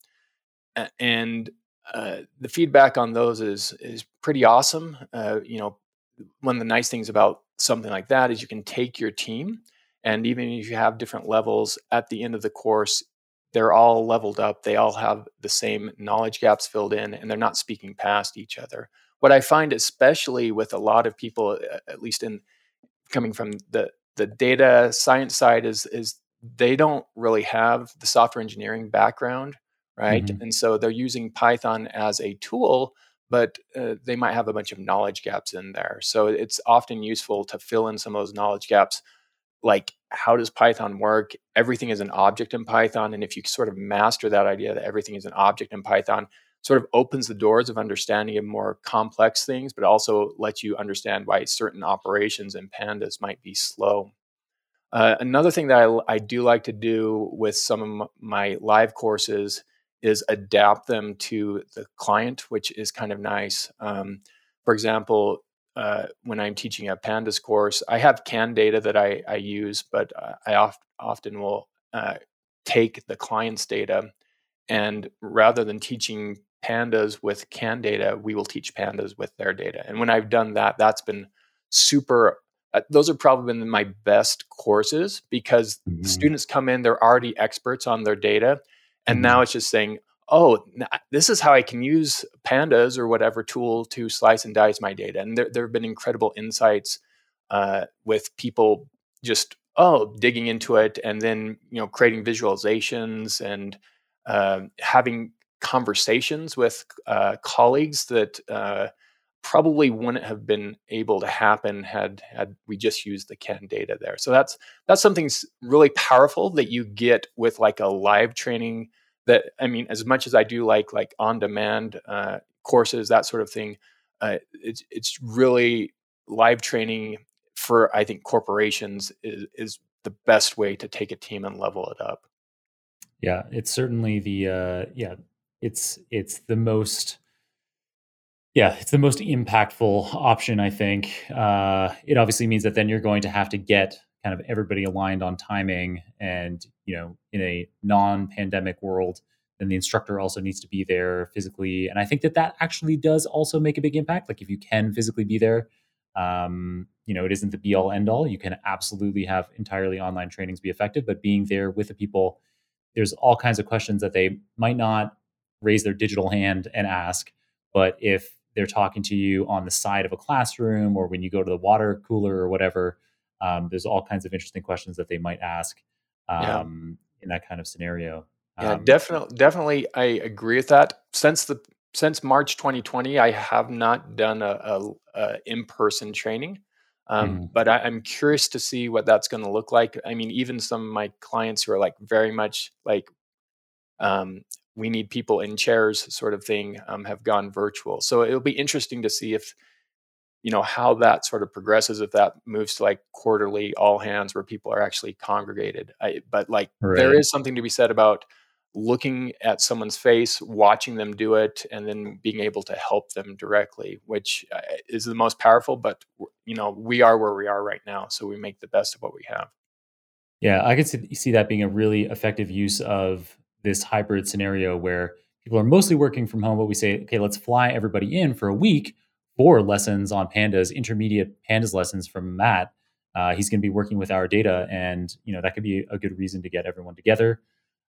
and uh, the feedback on those is is pretty awesome. Uh, you know, one of the nice things about something like that is you can take your team and even if you have different levels at the end of the course they're all leveled up they all have the same knowledge gaps filled in and they're not speaking past each other what i find especially with a lot of people at least in coming from the the data science side is is they don't really have the software engineering background right mm-hmm. and so they're using python as a tool but uh, they might have a bunch of knowledge gaps in there. So it's often useful to fill in some of those knowledge gaps. Like, how does Python work? Everything is an object in Python. And if you sort of master that idea that everything is an object in Python, sort of opens the doors of understanding of more complex things, but also lets you understand why certain operations in pandas might be slow. Uh, another thing that I, I, do like to do with some of my live courses is adapt them to the client, which is kind of nice. Um, for example, uh, when I'm teaching a pandas course, I have CAN data that I, I use, but uh, I oft, often will uh, take the client's data and rather than teaching pandas with CAN data, we will teach pandas with their data. And when I've done that, that's been super. Uh, those have probably been my best courses because mm-hmm. the students come in, they're already experts on their data and mm-hmm. now it's just saying, oh, this is how I can use pandas or whatever tool to slice and dice my data. And there, there have been incredible insights uh, with people just, oh, digging into it and then, you know, creating visualizations and uh, having conversations with uh, colleagues that uh, probably wouldn't have been able to happen had had we just used the CAN data there. So that's that's something really powerful that you get with like a live training that I mean, as much as I do like like on demand uh, courses, that sort of thing, uh, it's it's really live training for I think corporations is is the best way to take a team and level it up. Yeah, it's certainly the uh, yeah, it's it's the most yeah, it's the most impactful option. I think. Uh, it obviously means that then you're going to have to get kind of everybody aligned on timing and you know in a non-pandemic world then the instructor also needs to be there physically. And i think that that actually does also make a big impact. Like if you can physically be there um, you know it isn't the be all end all you can absolutely have entirely online trainings be effective but being there with the people there's all kinds of questions that they might not raise their digital hand and ask. But if they're talking to you on the side of a classroom or when you go to the water cooler or whatever um, there's all kinds of interesting questions that they might ask um, yeah. in that kind of scenario. Yeah, um, definitely, definitely, I agree with that. Since the since March 2020, I have not done a, a, a in-person training, um, mm-hmm. but I, am curious to see what that's going to look like. I mean, even some of my clients who are like very much like um, we need people in chairs sort of thing um, have gone virtual. So it'll be interesting to see if you know how that sort of progresses if that moves to like quarterly all hands where people are actually congregated I, but like right. there is something to be said about looking at someone's face, watching them do it, and then being able to help them directly, which uh, is the most powerful. But you know, we are where we are right now, so we make the best of what we have. Yeah, I could see that being a really effective use of this hybrid scenario where people are mostly working from home, but we say, okay, let's fly everybody in for a week for lessons on pandas, intermediate pandas lessons from Matt. Uh, he's going to be working with our data, and you know that could be a good reason to get everyone together.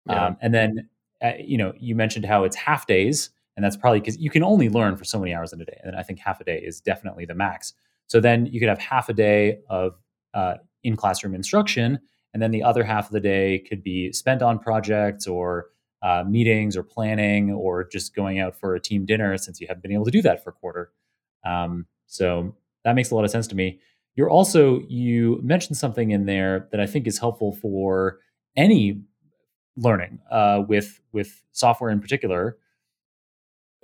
Yeah. Um, and then, uh, you know, you mentioned how it's half days, and that's probably because you can only learn for so many hours in a day. And I think half a day is definitely the max. So then you could have half a day of uh, in classroom instruction, and then the other half of the day could be spent on projects or uh, meetings or planning or just going out for a team dinner since you haven't been able to do that for a quarter. Um, so that makes a lot of sense to me. You're also, you mentioned something in there that I think is helpful for any learning uh, with with software in particular,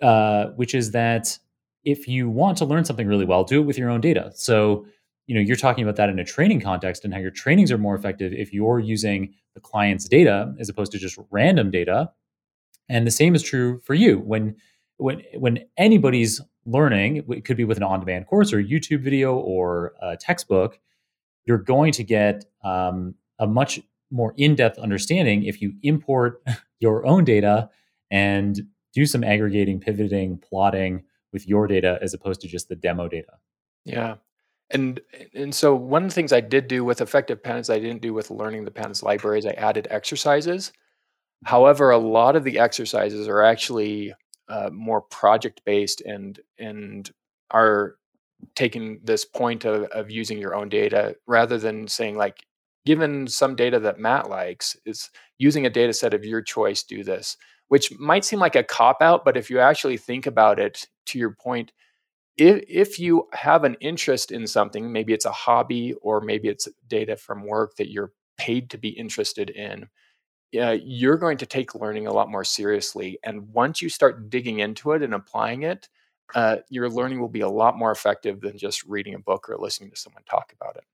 uh, which is that if you want to learn something really well, do it with your own data. So you know you're talking about that in a training context and how your trainings are more effective if you're using the client's data as opposed to just random data. And the same is true for you when when when anybody's learning, it could be with an on-demand course or YouTube video or a textbook. You're going to get um, a much more in-depth understanding if you import your own data and do some aggregating, pivoting, plotting with your data as opposed to just the demo data. Yeah. And and so one of the things I did do with effective pandas I didn't do with learning the pandas libraries, I added exercises. However, a lot of the exercises are actually uh, more project based and and are taking this point of, of using your own data rather than saying like given some data that Matt likes, is using a data set of your choice, do this, which might seem like a cop out, but if you actually think about it, to your point, if, if you have an interest in something, maybe it's a hobby or maybe it's data from work that you're paid to be interested in, uh, you're going to take learning a lot more seriously. And once you start digging into it and applying it, uh, your learning will be a lot more effective than just reading a book or listening to someone talk about it.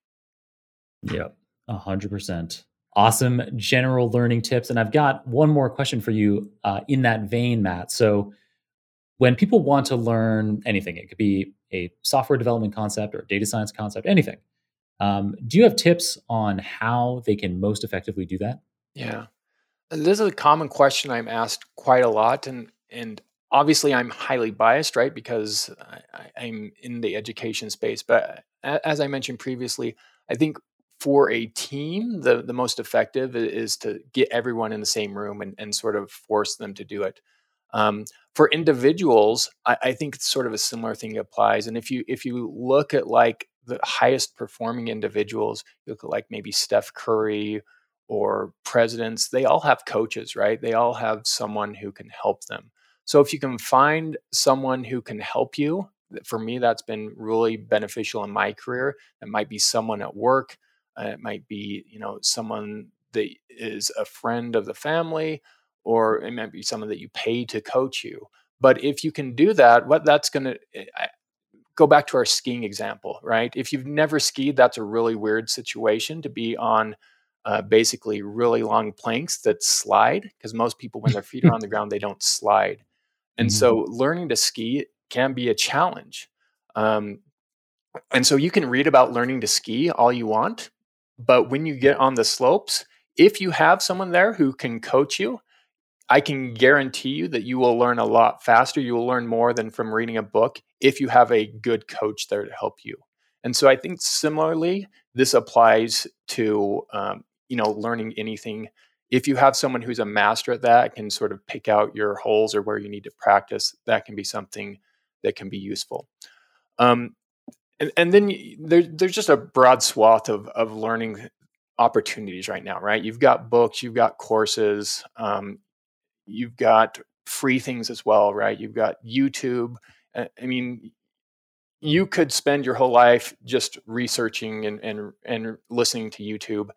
Hundred percent. Awesome general learning tips. And I've got one more question for you uh, in that vein, Matt. So, when people want to learn anything, it could be a software development concept or data science concept, anything. Um, do you have tips on how they can most effectively do that? Yeah, this is a common question I'm asked quite a lot, and and obviously I'm highly biased, right? Because I, I'm in the education space. But as I mentioned previously, I think for a team, the, the most effective is to get everyone in the same room and, and sort of force them to do it. Um, for individuals, I, I, think sort of a similar thing applies. And if you if you look at like the highest performing individuals, you look at like maybe Steph Curry or presidents, they all have coaches, right? They all have someone who can help them. So if you can find someone who can help you, for me, that's been really beneficial in my career. It might be someone at work, uh, it might be, you know, someone that is a friend of the family, or it might be someone that you pay to coach you. But if you can do that, what that's going to eh, go back to our skiing example, right? If you've never skied, that's a really weird situation to be on uh, basically really long planks that slide because most people, when their feet are on the ground, they don't slide. And mm-hmm. so learning to ski can be a challenge. Um, and so you can read about learning to ski all you want, but when you get on the slopes, if you have someone there who can coach you, I can guarantee you that you will learn a lot faster. You will learn more than from reading a book if you have a good coach there to help you. And so I think similarly, this applies to um, you know learning anything. If you have someone who's a master at that, can sort of pick out your holes or where you need to practice. That can be something that can be useful. Um, and, and then there, there's just a broad swath of, of learning opportunities right now, right? You've got books, you've got courses, um, you've got free things as well, right? You've got YouTube. I mean, you could spend your whole life just researching and and, and listening to YouTube,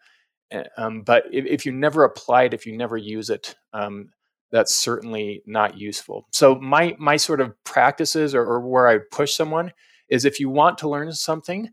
eh, um, but if, if, you never apply it, if you never use it, um, that's certainly not useful. So my my sort of practices or, or where I push someone is if you want to learn something,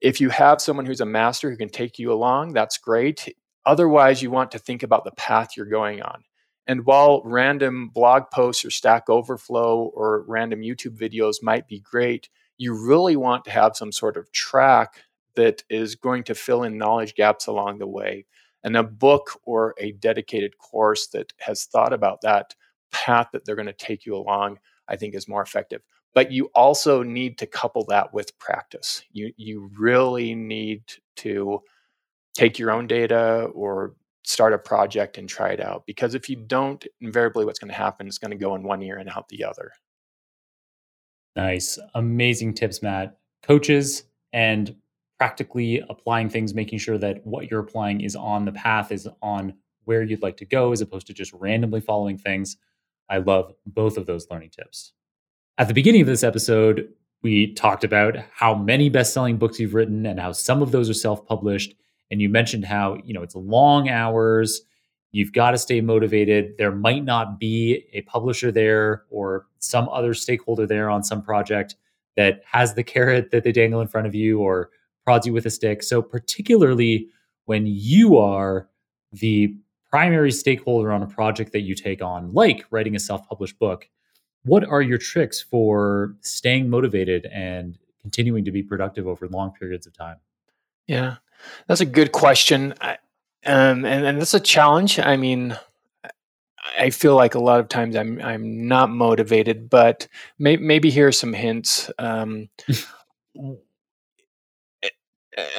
if you have someone who's a master who can take you along, that's great. Otherwise, you want to think about the path you're going on. And while random blog posts or Stack Overflow or random YouTube videos might be great, you really want to have some sort of track that is going to fill in knowledge gaps along the way. And a book or a dedicated course that has thought about that path that they're going to take you along, I think is more effective. But you also need to couple that with practice. You you really need to take your own data or start a project and try it out because if you don't invariably what's going to happen is going to go in one ear and out the other. Nice. Amazing tips matt. Coaches and practically applying things making sure that what you're applying is on the path is on where you'd like to go as opposed to just randomly following things. I love both of those learning tips. At the beginning of this episode we talked about how many best-selling books you've written and how some of those are self-published and you mentioned how you know it's long hours. You've got to stay motivated. There might not be a publisher there or some other stakeholder there on some project that has the carrot that they dangle in front of you or prods you with a stick. So particularly when you are the primary stakeholder on a project that you take on like writing a self-published book what are your tricks for staying motivated and continuing to be productive over long periods of time? Yeah that's a good question. um, and, and that's a challenge. I mean, I feel like a lot of times I'm I'm not motivated, but may, maybe here are some hints. Um,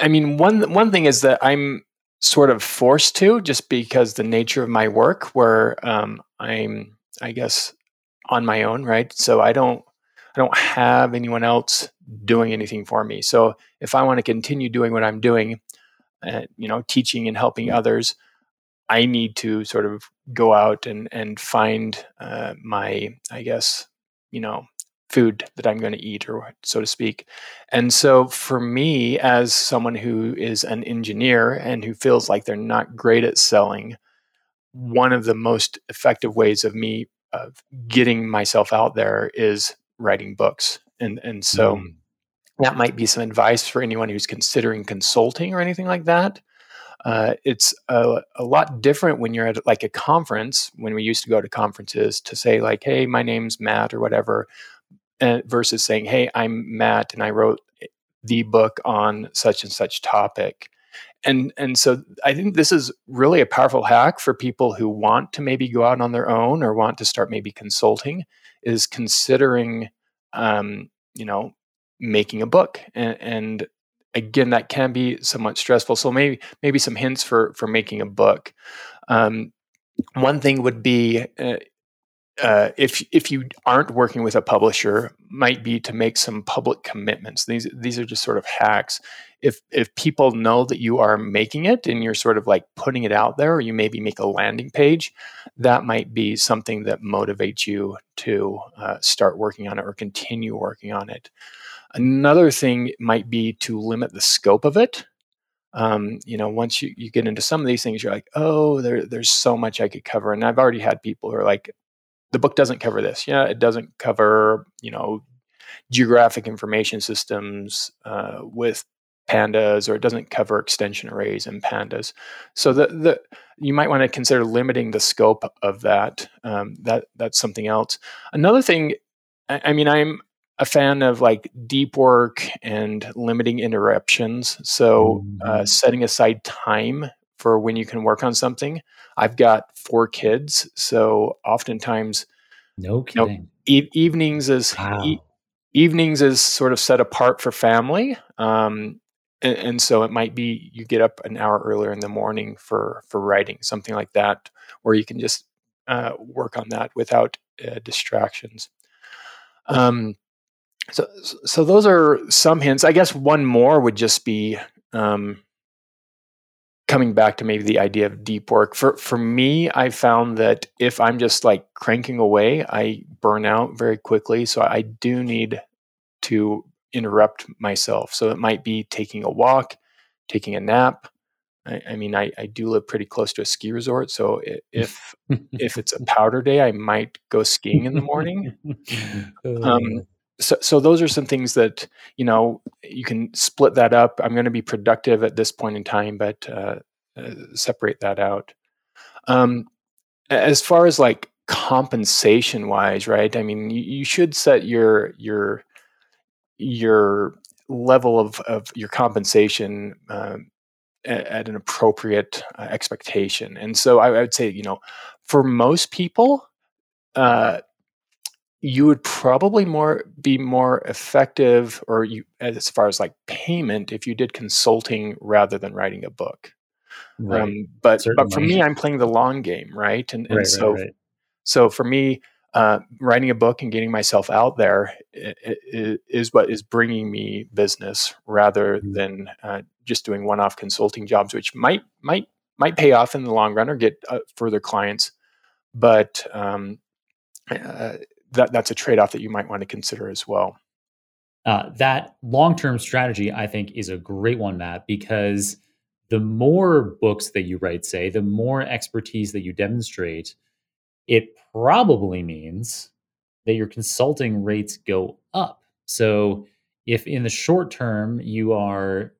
I mean, one one thing is that I'm sort of forced to just because the nature of my work, where um, I'm, I guess, on my own, right? So I don't I don't have anyone else doing anything for me. So if I want to continue doing what I'm doing, uh, you know, teaching and helping others, I need to sort of go out and and find uh, my, I guess, you know, food that I'm going to eat, or so to speak. And so, for me, as someone who is an engineer and who feels like they're not great at selling, one of the most effective ways of me of getting myself out there is writing books. And and so. Mm that might be some advice for anyone who's considering consulting or anything like that. Uh, it's a, a, lot different when you're at like a conference when we used to go to conferences to say like hey my name's matt or whatever uh, versus saying hey i'm matt and i wrote the book on such and such topic and and so i think this is really a powerful hack for people who want to maybe go out on their own or want to start maybe consulting is considering um, you know making a book and, and again that can be somewhat stressful so maybe maybe some hints for for making a book um, one thing would be uh, uh, if if you aren't working with a publisher, might be to make some public commitments. These these are just sort of hacks. If if people know that you are making it and you're sort of like putting it out there, or you maybe make a landing page, that might be something that motivates you to uh, start working on it or continue working on it. Another thing might be to limit the scope of it. Um, you know, once you, you get into some of these things, you're like, oh, there, there's so much I could cover. And I've already had people who are like, the book doesn't cover this. Yeah, it doesn't cover, you know, geographic information systems uh, with pandas, or it doesn't cover extension arrays and pandas. So the, the you might want to consider limiting the scope of that. Um, that that's something else. Another thing, I, I mean, I'm a fan of like deep work and limiting interruptions. So, uh, mm-hmm. uh, setting aside time for when you can work on something. I've got four kids, so oftentimes, no kidding. You know, e- evenings is wow. e- evenings is sort of set apart for family. Um, and, and, so it might be you get up an hour earlier in the morning for for writing something like that, where you can just uh, work on that without uh, distractions. Um, so, so those are some hints. I guess one more would just be um, coming back to maybe the idea of deep work. For for me, I found that if I'm just like cranking away, I burn out very quickly. So I do need to interrupt myself. So it might be taking a walk, taking a nap. I, I mean, I, I do live pretty close to a ski resort, so if if it's a powder day, I might go skiing in the morning. Um, so, so those are some things that you know you can split that up i'm going to be productive at this point in time but uh, uh, separate that out um, as far as like compensation wise, right? I mean, you, you should set your your your level of, of your compensation um, at, at, an appropriate uh, expectation. And so I, I, would say, you know, for most people, uh, you would probably more be more effective, or you as far as like payment, if you did consulting rather than writing a book. Right. Um, but Certainly. but for me, I'm playing the long game, right? And, and right, so right, so for me, uh, writing a book and getting myself out there is what is bringing me business rather mm-hmm. than uh, just doing one-off consulting jobs, which might might might pay off in the long run or get uh, further clients, but um, uh, that that's a trade-off that you might want to consider as well. Uh, that long-term strategy, I think, is a great one, Matt, because the more books that you write, say, the more expertise that you demonstrate it probably means that your consulting rates go up. So if in the short term you are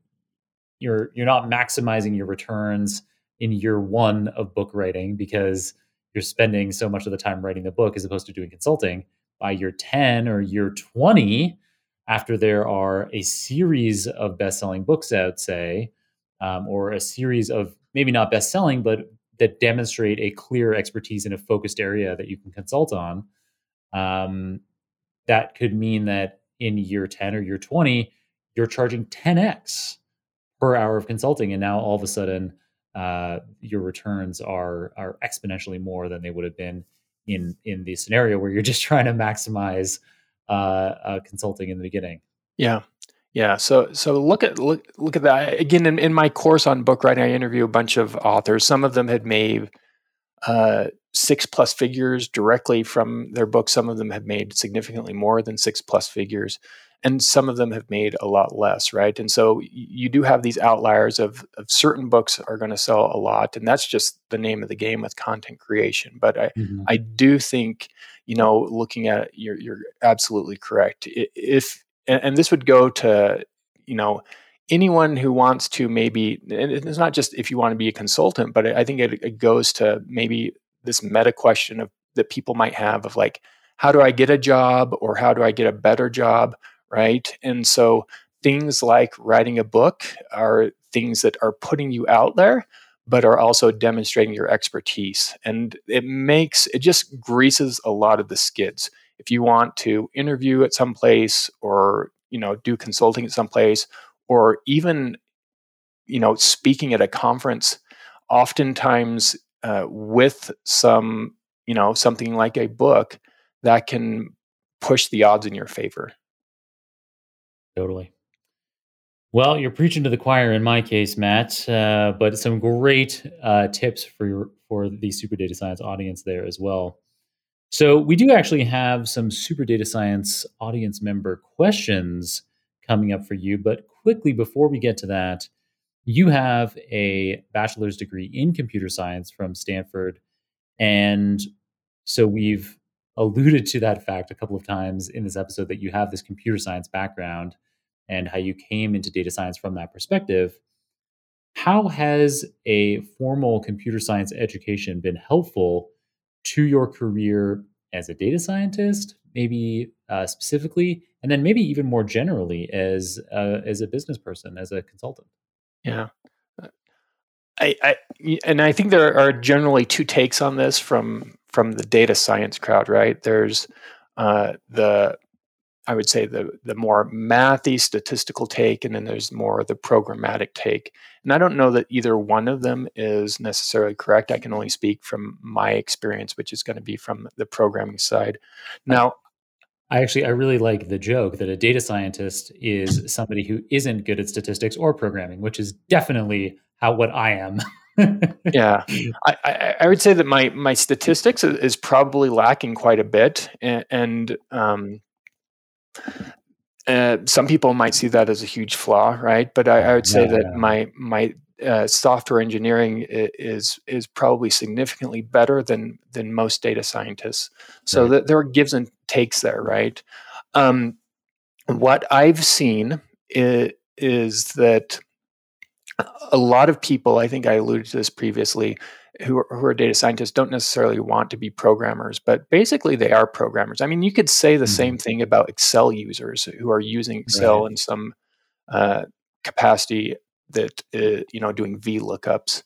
you're you're not maximizing your returns in year 1 of book writing because you're spending so much of the time writing the book as opposed to doing consulting by year 10 or year 20 after there are a series of best-selling books out say um, or a series of maybe not best-selling but that demonstrate a clear expertise in a focused area that you can consult on, um, that could mean that in year 10 or year 20, you're charging 10x per hour of consulting. And now all of a sudden, uh, your returns are are exponentially more than they would have been in in the scenario where you're just trying to maximize uh, uh, consulting in the beginning. Yeah, yeah, so so look at look look at that again. In, in my course on book writing, I interview a bunch of authors. Some of them had made uh, six plus figures directly from their book. Some of them have made significantly more than six plus figures, and some of them have made a lot less. Right, and so you do have these outliers of of certain books are going to sell a lot, and that's just the name of the game with content creation. But I mm-hmm. I do think you know looking at it, you're you're absolutely correct. If and, this would go to you know anyone who wants to maybe and it's not just if you want to be a consultant but i think it, it, goes to maybe this meta question of that people might have of like how do i get a job or how do i get a better job right? And so things like writing a book are things that are putting you out there but are also demonstrating your expertise. And it makes it just greases a lot of the skids. If you want to interview at some place or you know do consulting at some place or even you know speaking at a conference oftentimes uh, with some you know something like a book that can push the odds in your favor totally well you're preaching to the choir in my case matt uh, but some great uh, tips for your for the super data science audience there as well so we do actually have some Super Data Science audience member questions coming up for you. But quickly, before we get to that, you have a bachelor's degree in computer science from Stanford. And so we've alluded to that fact a couple of times in this episode that you have this computer science background and how you came into data science from that perspective. How has a formal computer science education been helpful to your career as a data scientist, maybe uh, specifically, and then maybe even more generally as uh, as a business person, as a consultant. Yeah. Uh, I, I and I think there are generally two takes on this from from the data science crowd, right? There's uh, the I would say the the more mathy statistical take, and then there's more the programmatic take. And I don't know that either one of them is necessarily correct. I can only speak from my experience, which is going to be from the programming side. Now, I actually I really like the joke that a data scientist is somebody who isn't good at statistics or programming, which is definitely how what I am. yeah, I, I, I, would say that my my statistics is probably lacking quite a bit, and, and um, uh, some people might see that as a huge flaw, right? But I, I would say yeah, that yeah. my my uh, software engineering is is probably significantly better than than most data scientists. So right. that there are gives and takes there, right? Um, what I've seen is, is, that a lot of people, I think I alluded to this previously, who are, who are data scientists don't necessarily want to be programmers, but basically they are programmers. I mean, you could say the mm-hmm. same thing about Excel users who are using Excel right. in some uh, capacity that uh, you know doing VLOOKUPs.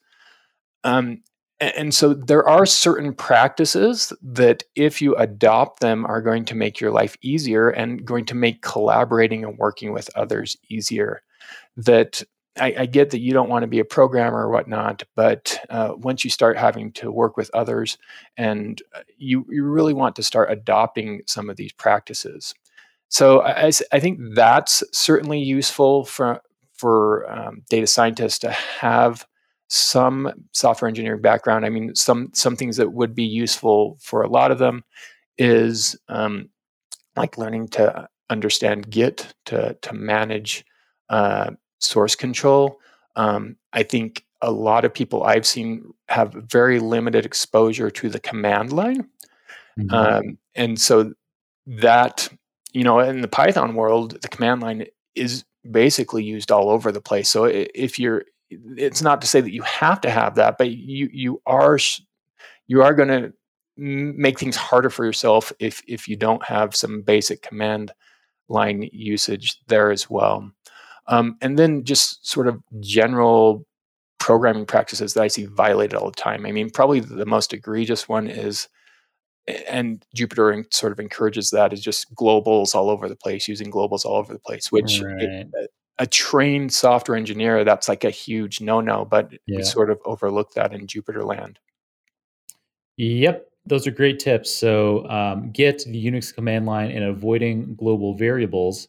Um, and so there are certain practices that if you adopt them are going to make your life easier and going to make collaborating and working with others easier that I, I, get that you don't want to be a programmer or whatnot, but uh, once you start having to work with others, and uh, you you really want to start adopting some of these practices. So I, I think that's certainly useful for for um, data scientists to have some software engineering background. I mean, some some things that would be useful for a lot of them is um, like learning to understand Git to to manage uh, source control. Um, I think a lot of people I've seen have very limited exposure to the command line. Mm-hmm. Um, and so that, you know, in the Python world, the command line is basically used all over the place. So if you're, it's not to say that you have to have that, but you you are you are going to make things harder for yourself if if you don't have some basic command line usage there as well. Um, and then just sort of general programming practices that I see violated all the time. I mean, probably the most egregious one is, and Jupyter sort of encourages that, is just globals all over the place, using globals all over the place, which right. it, a trained software engineer, that's like a huge no no, but yeah. we sort of overlook that in Jupyter land. Yep, those are great tips. So, um, Git the Unix command line and avoiding global variables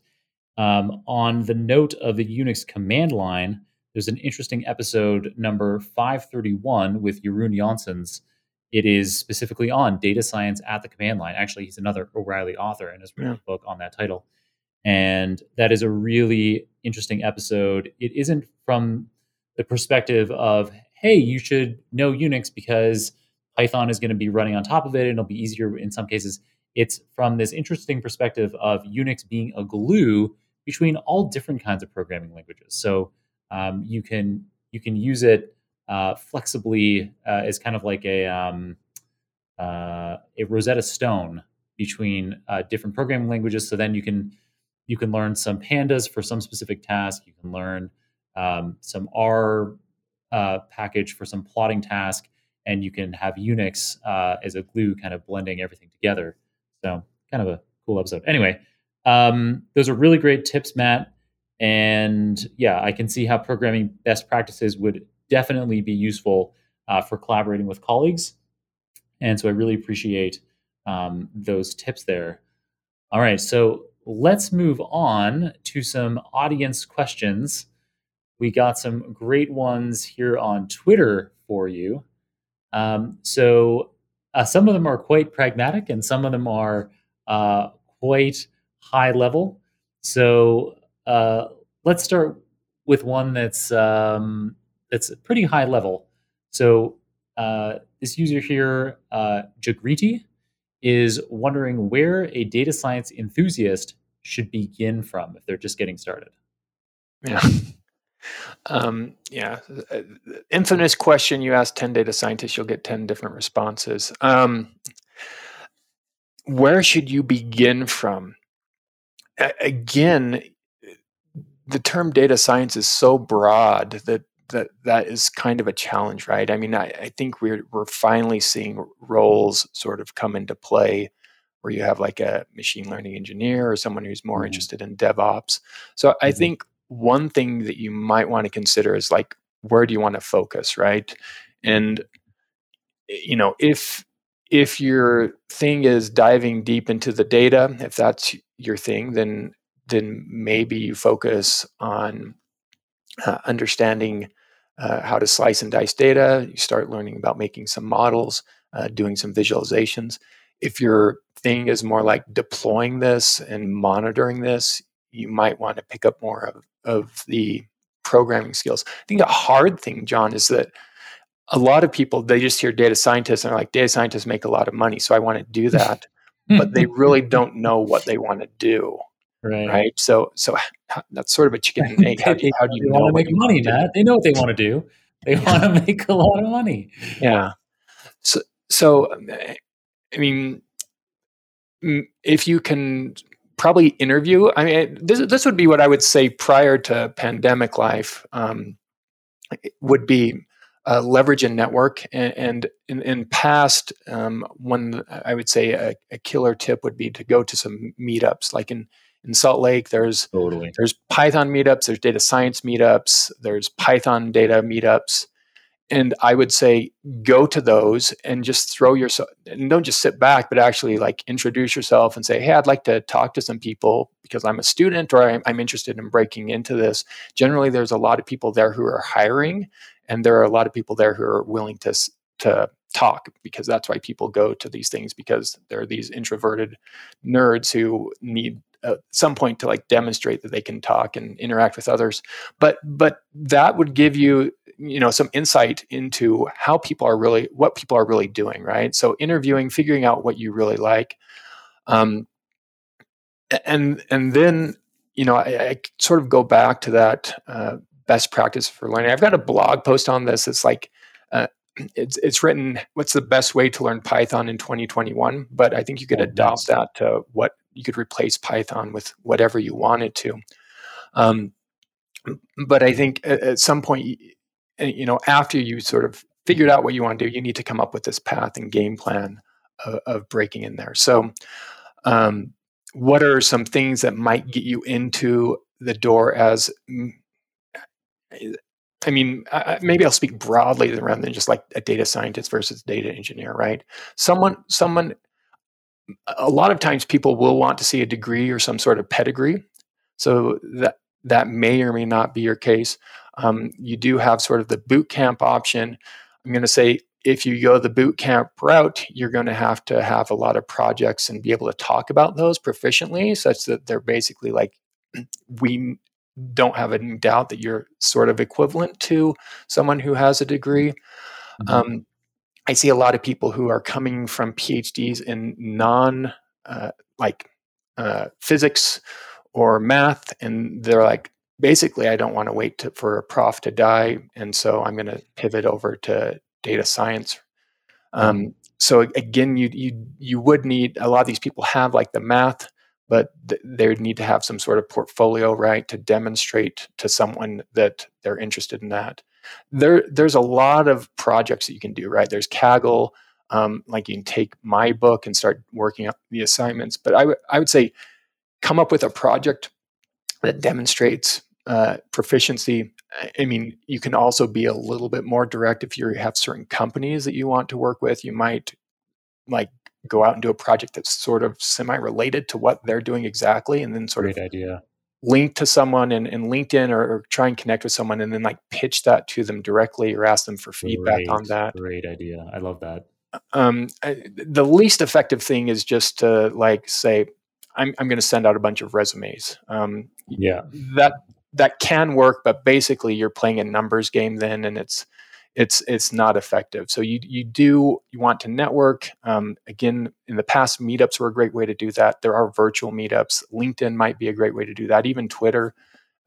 um, on the note of the Unix command line, there's an interesting episode number 531 with Jeroen Janssens. It is specifically on data science at the command line. Actually, he's another O'Reilly author and has written yeah. a book on that title. And that is a really interesting episode. It isn't from the perspective of, hey, you should know Unix because Python is going to be running on top of it and it'll be easier in some cases. It's from this interesting perspective of Unix being a glue between all different kinds of programming languages. So um, you can you can use it uh, flexibly uh, as kind of like a um, uh, a Rosetta Stone between uh, different programming languages. So then you can you can learn some pandas for some specific task. You can learn um, some R uh, package for some plotting task, and you can have Unix uh, as a glue, kind of blending everything together. So kind of a cool episode. Anyway, um, those are really great tips, Matt. And yeah, I can see how programming best practices would definitely be useful uh, for collaborating with colleagues. And so I really appreciate um, those tips there. All right, so let's move on to some audience questions. We got some great ones here on Twitter for you. Um, so uh, some of them are quite pragmatic, and some of them are uh, quite high level. So uh, let's start with one that's um, that's pretty high level. So uh, this user here, uh, Jagriti, is wondering where a data science enthusiast should begin from if they're just getting started. Yeah. Um, yeah. Infamous question you ask 10 data scientists, you'll get 10 different responses. Um, where should you begin from? Again, the term data science is so broad that that that is kind of a challenge, right? I mean, I, I think we're we're finally seeing roles sort of come into play where you have like a machine learning engineer or someone who's more mm-hmm. interested in DevOps. So I mm-hmm. think one thing that you might want to consider is like where do you want to focus, right? And you know, if if your thing is diving deep into the data, if that's your thing, then then maybe you focus on uh, understanding uh, how to slice and dice data. You start learning about making some models, uh, doing some visualizations. If your thing is more like deploying this and monitoring this, you might want to pick up more of, of the programming skills. I think the hard thing, Jon, is that a lot of people they just hear data scientists and are like data scientists make a lot of money so i want to do that but they really don't know what they want to do right. right? So so that's sort of a chicken and egg. How do you, how do you want to make money matt. They know what they want to do. They want to make a lot of money. Yeah. So, so I mean, if you can probably interview, I mean, this this would be what I would say prior to pandemic life. Um, would be uh, leverage a network. And, and in, in, past, um, one I would say a, a, killer tip would be to go to some meetups, like in in Salt Lake. There's totally there's Python meetups, there's data science meetups, there's Python data meetups. And I would say go to those and just throw yourself and don't just sit back, but actually like introduce yourself and say, Hey, I'd like to talk to some people because I'm a student or I'm, I'm interested in breaking into this. Generally, there's a lot of people there who are hiring and there are a lot of people there who are willing to to talk because that's why people go to these things because there are these introverted nerds who need at some point to like demonstrate that they can talk and interact with others. But but that would give you you know some insight into how people are really what people are really doing right? So interviewing figuring out what you really like um and and then you know I, I sort of go back to that uh, best practice for learning. I've got a blog post on this. It's like uh, it's it's written what's the best way to learn Python in 2021. But I think you could oh, adopt that to what you could replace Python with whatever you wanted to. Um, but I think at, at some point, you know, after you sort of figured out what you want to do, you need to come up with this path and game plan of, of breaking in there. So, um, what are some things that might get you into the door as I mean, maybe I'll speak broadly rather than just like a data scientist versus data engineer, right? Someone, someone, a lot of times people will want to see a degree or some sort of pedigree. So that that may or may not be your case. Um, you do have sort of the boot camp option. I'm going to say if you go the boot camp route, you're going to have to have a lot of projects and be able to talk about those proficiently, such that they're basically like we don't have any doubt that you're sort of equivalent to someone who has a degree. Mm-hmm. Um, I see a lot of people who are coming from PhDs in non uh, like uh, physics or math, and they're like, basically, I don't want to wait to, for a prof to die, and so I'm going to pivot over to data science. Um, mm-hmm. so again, you you you would need a lot of these people have like the math but th- they would need to have some sort of portfolio, right, to demonstrate to someone that they're interested in that. There, there's a lot of projects that you can do, right? There's Kaggle, um, like you can take my book and start working up the assignments. But I, w- I would say come up with a project that demonstrates uh, proficiency. I mean, you can also be a little bit more direct if you have certain companies that you want to work with. You might like go out and do a project that's sort of semi-related to what they're doing exactly, and then sort Great of idea. link to someone in, in LinkedIn or, or, try and connect with someone, and then like pitch that to them directly or ask them for feedback great, on that. Great idea. I love that. Um, I, the least effective thing is just to like say, I'm, I'm going to send out a bunch of resumes. Um, yeah, that that can work, but basically you're playing a numbers game then, and it's it's it's not effective. So you you do you want to network. Um, again, in the past, meetups were a great way to do that. There are virtual meetups. LinkedIn might be a great way to do that. Even Twitter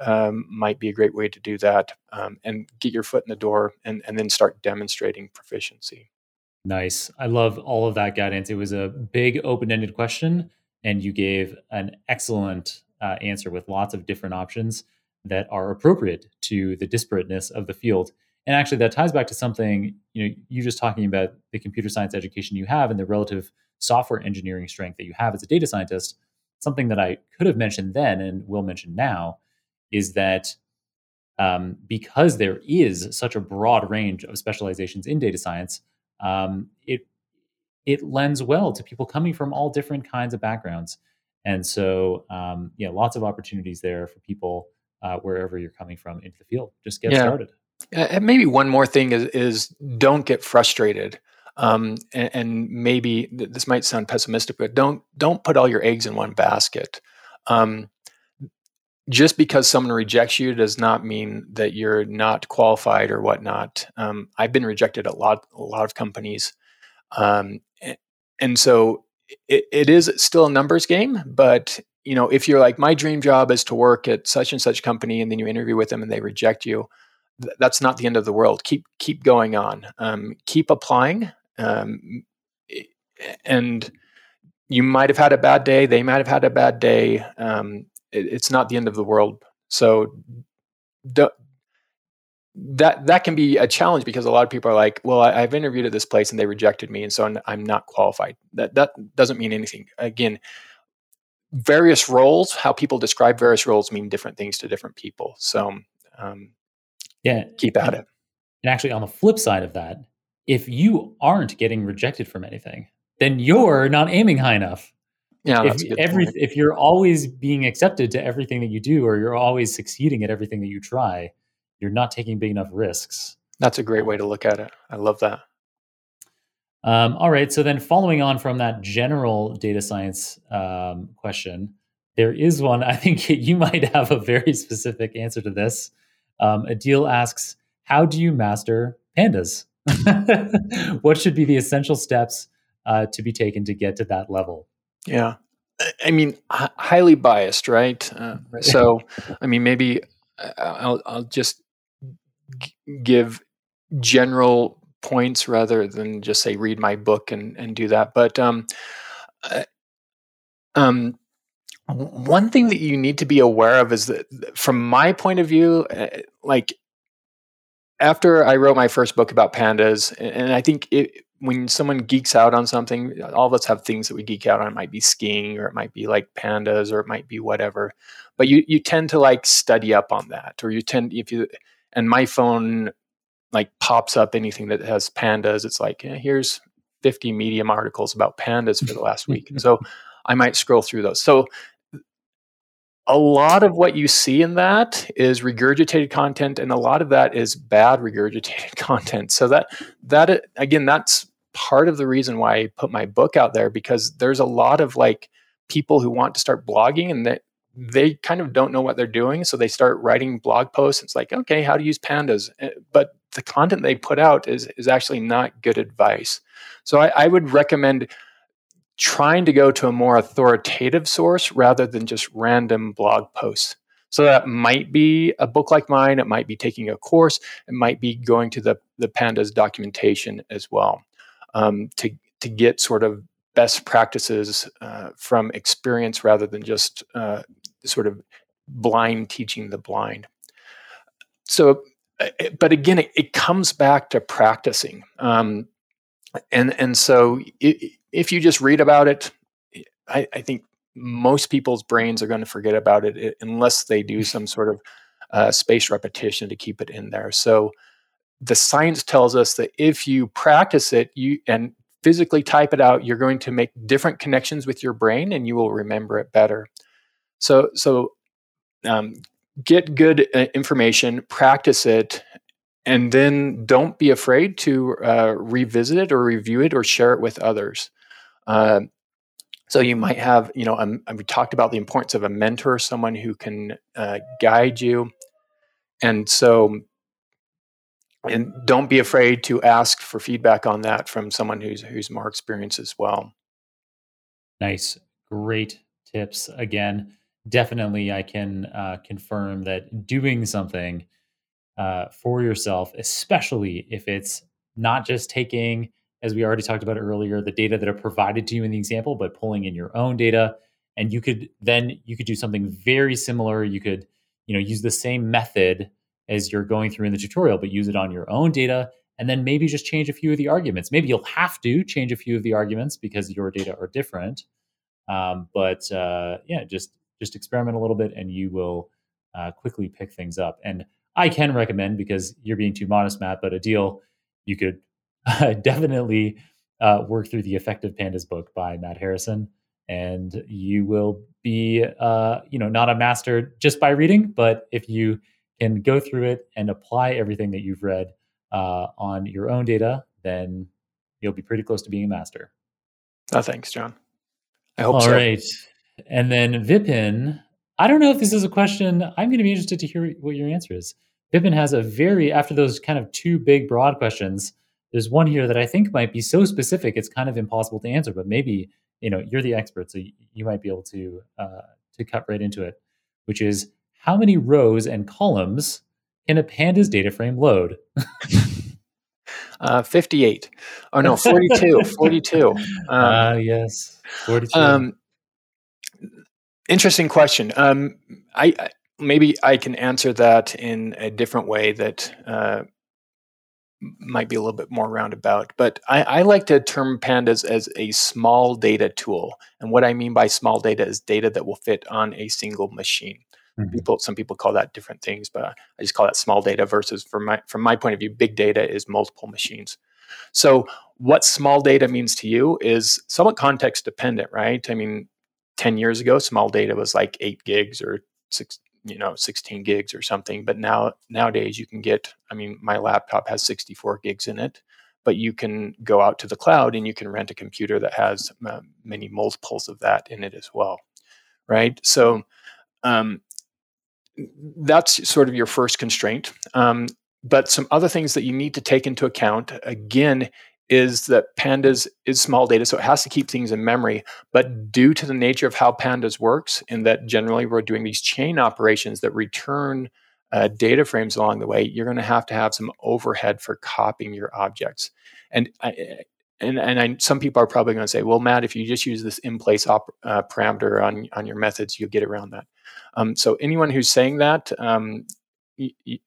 um, might be a great way to do that. Um, and get your foot in the door, and and then start demonstrating proficiency. Nice. I love all of that guidance. It was a big open-ended question, and you gave an excellent uh, answer with lots of different options that are appropriate to the disparateness of the field. And actually, that ties back to something you know you just talking about the computer science education you have and the relative software engineering strength that you have as a data scientist. Something that I could have mentioned then and will mention now is that um, because there is such a broad range of specializations in data science, um, it it lends well to people coming from all different kinds of backgrounds. And so, um, yeah, lots of opportunities there for people uh, wherever you're coming from into the field. Just get yeah. started. And maybe one more thing is, is don't get frustrated. Um, and, and, maybe this might sound pessimistic, but don't don't put all your eggs in one basket. Um, just because someone rejects you does not mean that you're not qualified or whatnot. Um, I've been rejected at a lot a lot of companies, um, and so it, it is still a numbers game. But you know, if you're like my dream job is to work at such and such company, and then you interview with them and they reject you, th- that's not the end of the world. Keep keep going on. Um, keep applying. Um, and you might have had a bad day. They might have had a bad day. Um, it, it's not the end of the world. So that that can be a challenge because a lot of people are like, "Well, I, have interviewed at this place and they rejected me, and so I'm not qualified." That that doesn't mean anything. Again, various roles, how people describe various roles, mean different things to different people. So, um, yeah, keep at it. And actually, on the flip side of that, if you aren't getting rejected from anything, then you're not aiming high enough. Yeah, if every point. if you're always being accepted to everything that you do, or you're always succeeding at everything that you try, you're not taking big enough risks. That's a great way to look at it. I love that. Um, all right. So then, following on from that general data science um, question, there is one. I think you might have a very specific answer to this. Um, Adil asks, "How do you master pandas? what should be the essential steps uh, to be taken to get to that level?" Yeah, I mean, h- highly biased, right? Uh, so, I mean, maybe uh, I'll, I'll just g- give general points rather than just say read my book and and do that. But um, uh, um, one thing that you need to be aware of is that, from my point of view, uh, like after I wrote my first book about pandas, and I think it, when someone geeks out on something, all of us have things that we geek out on. It might be skiing, or it might be like pandas, or it might be whatever. But you you tend to like study up on that, or you tend if you and my phone like pops up anything that has pandas. It's like eh, here's 50 Medium articles about pandas for the last week. And so I might scroll through those. So a lot of what you see in that is regurgitated content and a lot of that is bad regurgitated content. So that that again that's part of the reason why i put my book out there because there's a lot of like people who want to start blogging and that they kind of don't know what they're doing so they start writing blog posts. It's like okay how to use pandas? Eh, but the content they put out is is actually not good advice. So I, I would recommend trying to go to a more authoritative source rather than just random blog posts. So that might be a book like mine, it might be taking a course, it might be going to the, the pandas documentation as well um, to, to get sort of best practices uh, from experience rather than just uh, sort of blind teaching the blind. So, uh, but again, it, it comes back to practicing. Um, and, and so it, if you just read about it, I, I think most people's brains are going to forget about it unless they do some sort of uh, repetition to keep it in there. So the science tells us that if you practice it, you and physically type it out, you're going to make different connections with your brain, and you will remember it better. So so um, get good uh, information, practice it, and then don't be afraid to uh, revisit it or review it or share it with others. Uh, so you might have, you know, um, we talked about the importance of a mentor, someone who can uh, guide you, and so, and don't be afraid to ask for feedback on that from someone who's who's more experienced as well. Nice, great tips. Again, definitely, I can uh, confirm that doing something uh, for yourself, especially if it's not just taking as we already talked about earlier, the data that are provided to you in the example, but pulling in your own data. And you could then you could do something very similar. You could, you know, use the same method as you're going through in the tutorial, but use it on your own data. And then maybe just change a few of the arguments. Maybe you'll have to change a few of the arguments because your data are different. Um, but uh, yeah, just just experiment a little bit, and you will uh, quickly pick things up. And I can recommend because you're being too modest, Matt. But Adil you could uh, definitely uh, work through the Effective Pandas book by Matt Harrison, and you will be, uh, you know, not a master just by reading, but if you can go through it and apply everything that you've read uh, on your own data, then you'll be pretty close to being a master. Oh, thanks, Jon. I hope All so. All right, And then Vipin, I don't know if this is a question. I'm going to be interested to hear what your answer is. Vipin has a very, after those kind of two big, broad questions, there's one here that I think might be so specific it's kind of impossible to answer, but maybe you know you're the expert, so you might be able to uh, to cut right into it, which is how many rows and columns can a pandas data frame load? uh, 58. Oh, no, 42. 42. Um, uh, yes, 42. Um, interesting question. Um, I, I, maybe I can answer that in a different way that uh, might be a little bit more roundabout. But I, I, like to term pandas as a small data tool, and what I mean by small data is data that will fit on a single machine. Mm-hmm. People, some people call that different things, but I just call that small data. Versus, from my from my point of view, big data is multiple machines. So, what small data means to you is somewhat context dependent, right? I mean, 10 years ago, small data was like eight gigs or six, you know, 16 gigs or something. But now, nowadays, you can get, I mean, my laptop has 64 gigs in it, but you can go out to the cloud and you can rent a computer that has uh, many multiples of that in it as well, right? So, um, that's sort of your first constraint. Um, but some other things that you need to take into account again is that pandas is small data so it has to keep things in memory. But due to the nature of how pandas works in that generally we're doing these chain operations that return uh, data frames along the way you're going to have to have some overhead for copying your objects. And I, and and I, some people are probably going to say, well, Matt, if you just use this in place op, uh, parameter on on your methods, you'll get around that. Um, so anyone who's saying that, um,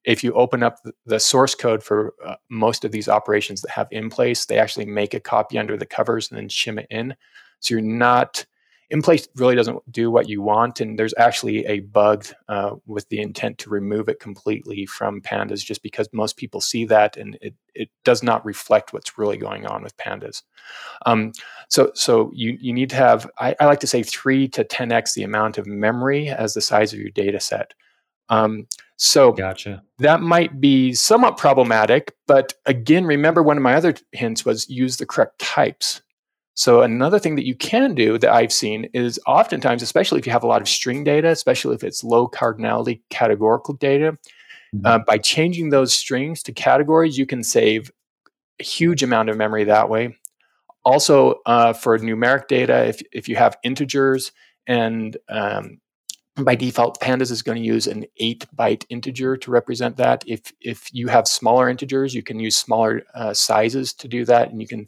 if you open up the source code for uh, most of these operations that have in place, they actually make a copy under the covers and then shim it in. So you're not in place really doesn't do what you want, and there's actually a bug uh, with the intent to remove it completely from pandas, just because most people see that and it it does not reflect what's really going on with pandas. Um, so so you you need to have I, I like to say three to ten x the amount of memory as the size of your data set. Um, so gotcha. that might be somewhat problematic, but again, remember one of my other hints was use the correct types. So another thing that you can do that I've seen is oftentimes, especially if you have a lot of string data, especially if it's low cardinality categorical data, mm-hmm. uh, by changing those strings to categories, you can save a huge amount of memory that way. Also, uh, for numeric data, if, if you have integers and um, by default, pandas is going to use an 8 byte integer to represent that. If, if you have smaller integers, you can use smaller uh, sizes to do that, and you can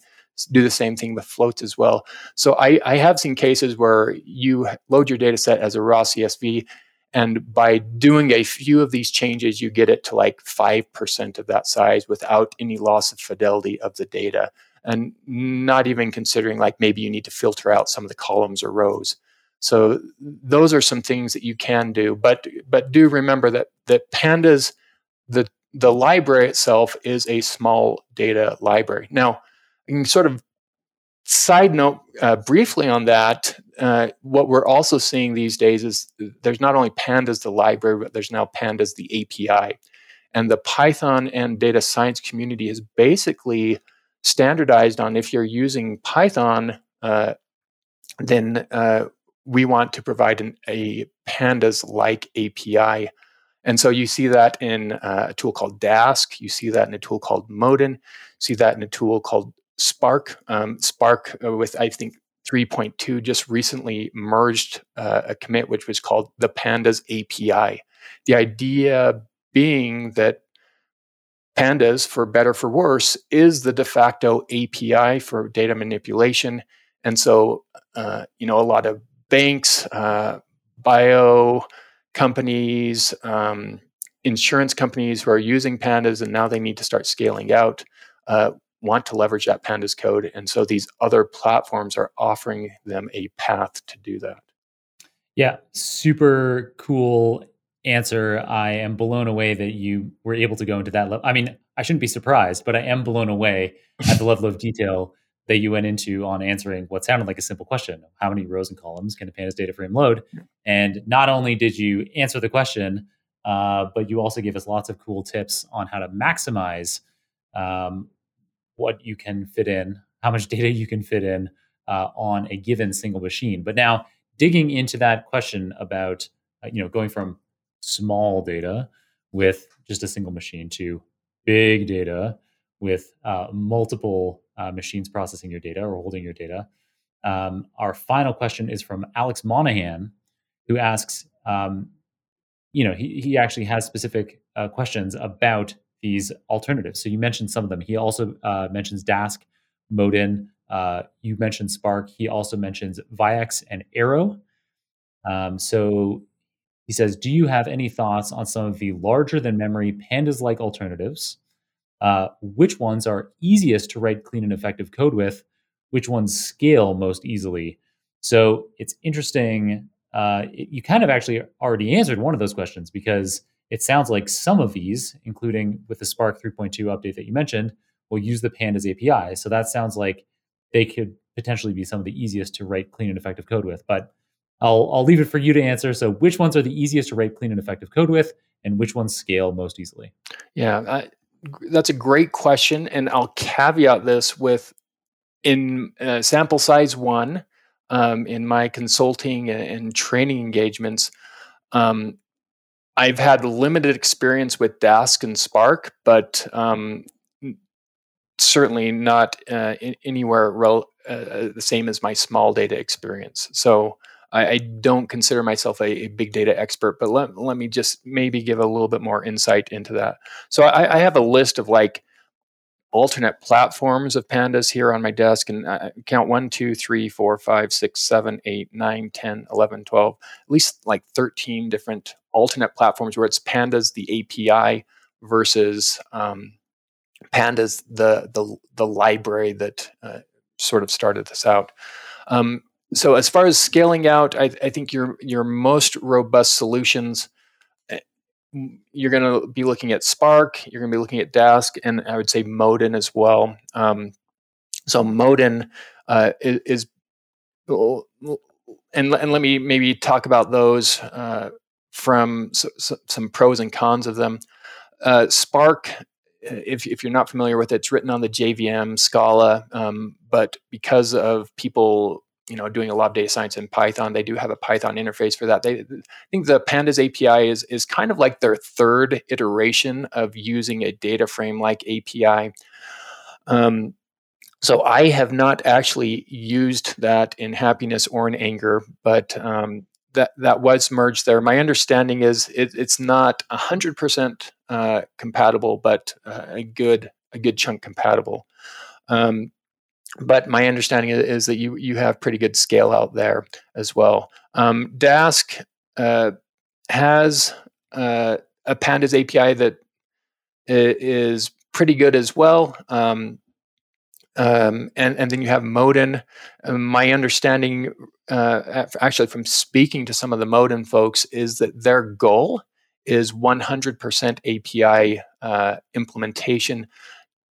do the same thing with floats as well. So I, I have seen cases where you load your data set as a raw CSV, and by doing a few of these changes, you get it to like 5% of that size without any loss of fidelity of the data. And not even considering like maybe you need to filter out some of the columns or rows. So those are some things that you can do, but but do remember that that pandas the the library itself is a small data library. Now, sort of side note uh, briefly on that. Uh, what we're also seeing these days is there's not only pandas the library, but there's now pandas the API, and the Python and data science community has basically standardized on if you're using Python. Uh, then uh, we want to provide an, a pandas like API. And so you see that in uh, a tool called Dask. You see that in a tool called Modin. You see that in a tool called Spark. Um, Spark, uh, with I think 3.2, just recently merged uh, a commit which was called the Pandas API. The idea being that Pandas, for better for worse, is the de facto API for data manipulation. And so, uh, you know, a lot of banks, uh, bio companies, um, insurance companies who are using pandas and now they need to start scaling out uh, want to leverage that pandas code. And so these other platforms are offering them a path to do that. Yeah, super cool answer. I am blown away that you were able to go into that level. I mean, I shouldn't be surprised, but I am blown away at the level of detail that you went into on answering what sounded like a simple question how many rows and columns can a pandas data frame load? And not only did you answer the question uh, but you also gave us lots of cool tips on how to maximize um, what you can fit in how much data you can fit in uh, on a given single machine. But now digging into that question about uh, you know going from small data with just a single machine to big data with uh, multiple uh, machines processing your data or holding your data. Um, our final question is from Alex Monahan, who asks, um, you know, he, he actually has specific uh, questions about these alternatives. So you mentioned some of them. He also uh, mentions Dask, Modin. Uh, you mentioned Spark. He also mentions Vaex and Arrow. Um, so he says, Do you have any thoughts on some of the larger than memory pandas like alternatives? Uh, which ones are easiest to write clean and effective code with? Which ones scale most easily? So it's interesting. Uh, it, you kind of actually already answered one of those questions because it sounds like some of these, including with the Spark 3.2 update that you mentioned, will use the Pandas API. So that sounds like they could potentially be some of the easiest to write clean and effective code with. But I'll, I'll leave it for you to answer. So, which ones are the easiest to write clean and effective code with, and which ones scale most easily? Yeah, I, that's a great question. And I'll caveat this with in uh, sample size one, um, in my consulting and, training engagements, um, I've had limited experience with Dask and Spark, but um, certainly not uh, anywhere rel- uh, uh, the same as my small data experience. So I, I don't consider myself a, a, big data expert, but let, let me just maybe give a little bit more insight into that. So I, I have a list of like alternate platforms of pandas here on my desk and I count 1 2 3 4 5 6 7 8 9 10 11 12 at least like 13 different alternate platforms where it's pandas the api versus um, pandas the the, the library that uh, sort of started this out um, so as far as scaling out I, I think your your most robust solutions you're going to be looking at Spark, you're going to be looking at Dask, and I would say Modin as well. Um, so Modin uh, is, is, and and let me maybe talk about those uh, from so, so, some pros and cons of them. Uh, Spark, if if you're not familiar with it, it's written on the JVM Scala, um, but because of people you know doing a lot of data science in Python. They do have a Python interface for that. They I think the Pandas API is is kind of like their third iteration of using a data frame like API. Um, so I have not actually used that in happiness or in anger, but um, that that was merged there. My understanding is it, it's not hundred uh, percent compatible, but uh, a good a good chunk compatible. Um, but my understanding is that you you have pretty good scale out there as well. Um, Dask uh, has uh, a Pandas API that is pretty good as well. Um, um, and, and then you have Modin. Um, my understanding, uh, actually, from speaking to some of the Modin folks, is that their goal is 100% API uh, implementation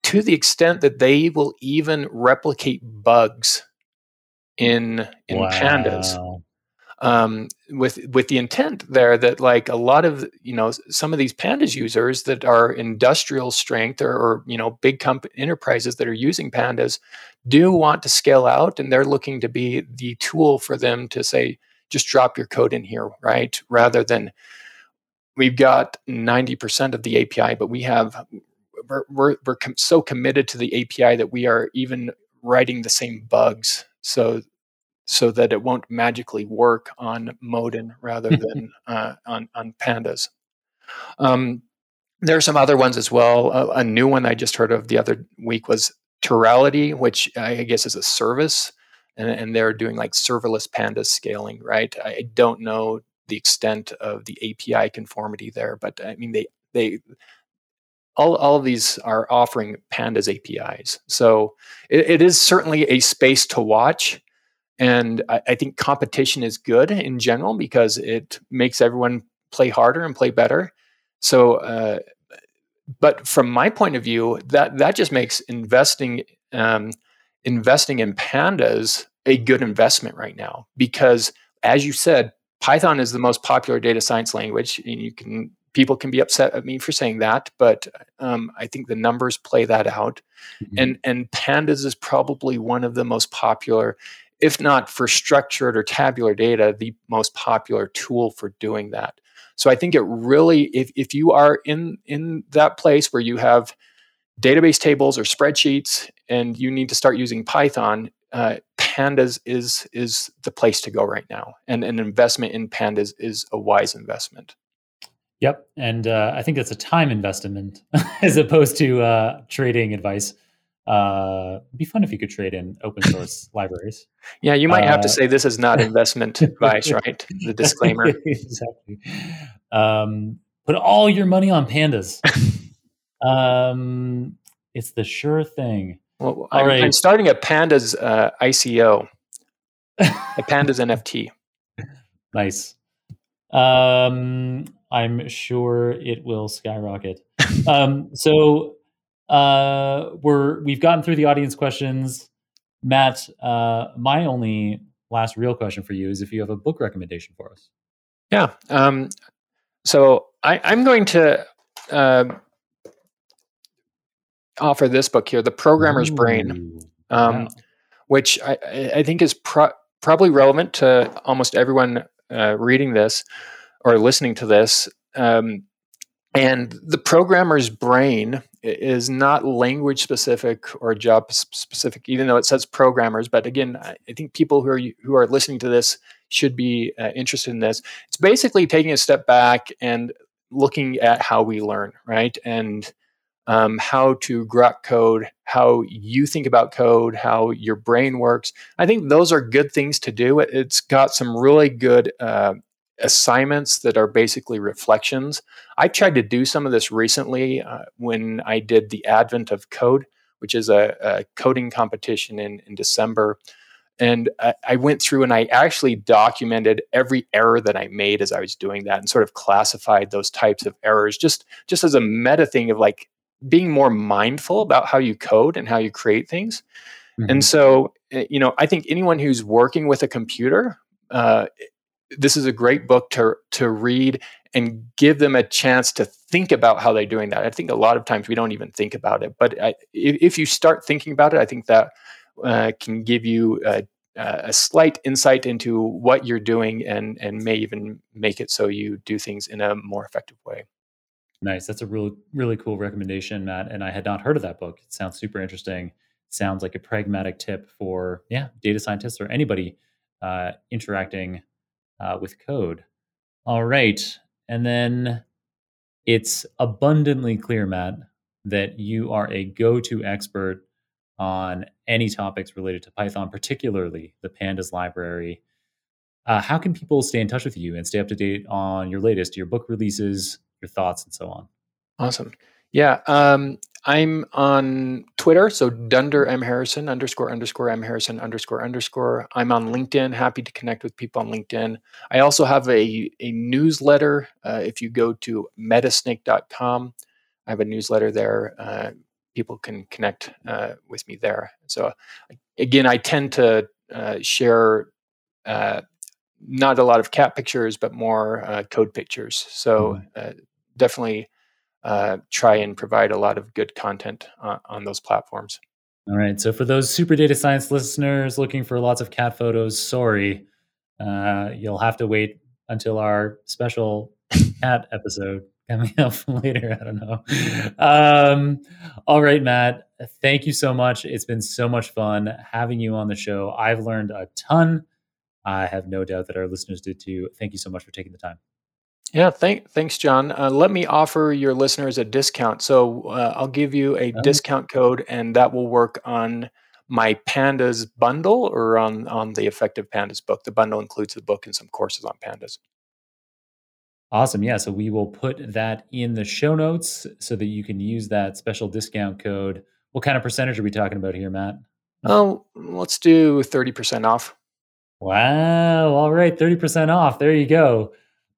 to the extent that they will even replicate bugs in in wow. pandas um, with with the intent there that like a lot of you know some of these pandas users that are industrial strength or, or you know big comp- enterprises that are using pandas do want to scale out and they're looking to be the tool for them to say just drop your code in here right? Rather than we've got 90% of the api but we have we're, we're, we're com- so committed to the API that we are even writing the same bugs so so that it won't magically work on Modin rather than uh, on on pandas. Um, there are some other ones as well. Uh, a new one I just heard of the other week was Terality, which I guess is a service, and, and they're doing like serverless pandas scaling. Right? I don't know the extent of the API conformity there, but I mean they they all, all of these are offering pandas apis so it, it is certainly a space to watch and I, I, think competition is good in general because it makes everyone play harder and play better. So uh, but from my point of view that that just makes investing um, investing in pandas a good investment right now because as you said python is the most popular data science language and you can people can be upset at me for saying that, but um, I think the numbers play that out. Mm-hmm. And and pandas is probably one of the most popular, if not for structured or tabular data, the most popular tool for doing that. So I think it really, if if you are in in that place where you have database tables or spreadsheets and you need to start using Python, uh, pandas is is the place to go right now and an investment in pandas is a wise investment Yep, and uh, I think that's a time investment as opposed to uh, trading advice. Uh, it'd be fun if you could trade in open source libraries. Yeah, you might have to uh, say this is not investment advice, right? The disclaimer. exactly. Um, put all your money on pandas. um, it's the sure thing. Well, I'm, right. I'm, starting a pandas uh, ICO, a pandas NFT. Nice. Um, I'm sure it will skyrocket. um, so uh, we're we've gotten through the audience questions. Matt, uh, my only last real question for you is if you have a book recommendation for us. Yeah. Um, so I, am going to uh, offer this book here, The Programmer's Ooh, Brain, um, which I, I, think is pro- probably relevant to almost everyone uh, reading this or listening to this. Um, and the programmer's brain is not language specific or job specific, even though it says programmers. But again, I think people who are who are listening to this should be uh, interested in this. It's basically taking a step back and looking at how we learn, right? And um, how to grok code, how you think about code, how your brain works. I think those are good things to do. It, has got some really good uh, assignments that are basically reflections. I tried to do some of this recently uh, when I did the Advent of Code, which is a, a coding competition in, in December. And I, I went through and I actually documented every error that I made as I was doing that and sort of classified those types of errors just, just as a meta thing of like being more mindful about how you code and how you create things. Mm-hmm. And so, eh, you know, I think anyone who's working with a computer, uh, this is a great book to to read and give them a chance to think about how they're doing that. I think a lot of times we don't even think about it, but I, if, you start thinking about it, I think that uh, can give you a, a, slight insight into what you're doing and and may even make it so you do things in a more effective way. Nice. That's a really really cool recommendation, Matt. And I had not heard of that book. It sounds super interesting. Sounds like a pragmatic tip for yeah data scientists or anybody uh, interacting uh, with code. All right. And then it's abundantly clear, Matt, that you are a go to expert on any topics related to Python, particularly the Pandas library. Uh, how can people stay in touch with you and stay up to date on your latest, your book releases, your thoughts, and so on? Awesome. Yeah. Um, I'm on Twitter, so Dunder M Harrison underscore underscore M Harrison underscore underscore. I'm on LinkedIn. Happy to connect with people on LinkedIn. I also have a a newsletter. Uh, if you go to metasnake.com, I have a newsletter there. Uh, people can connect uh, with me there. So again, I tend to uh, share uh, not a lot of cat pictures, but more uh, code pictures. So mm-hmm. definitely uh, try and provide a lot of good content uh, on those platforms. All right. So for those super data science listeners looking for lots of cat photos, sorry, uh, you'll have to wait until our special cat episode coming up later. I don't know. Um, all right, Matt. Thank you so much. It's been so much fun having you on the show. I've learned a ton. I have no doubt that our listeners did too. Thank you so much for taking the time. Yeah, thank, thanks, Jon. Uh, let me offer your listeners a discount. So uh, I'll give you a oh. discount code, and that will work on my Pandas bundle or on on the Effective Pandas book. The bundle includes the book and some courses on Pandas. Awesome. Yeah. So we will put that in the show notes so that you can use that special discount code. What kind of percentage are we talking about here, Matt? Oh, let's do 30% off. Wow. All right. 30% off. There you go.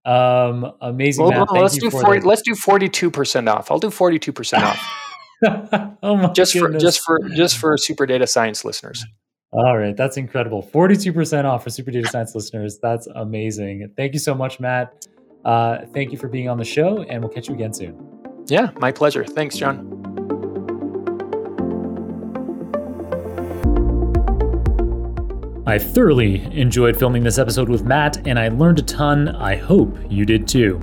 Um, amazing. Well, Matt. let's do 40, let's do forty two percent off. I'll do forty two percent off. oh my just goodness. for just for just for super data science listeners. All right, that's incredible. Forty two percent off for super data science listeners. That's amazing. Thank you so much, Matt. Uh, thank you for being on the show, and we'll catch you again soon. Yeah, my pleasure. Thanks, Jon. I thoroughly enjoyed filming this episode with Matt, and I learned a ton. I hope you did too.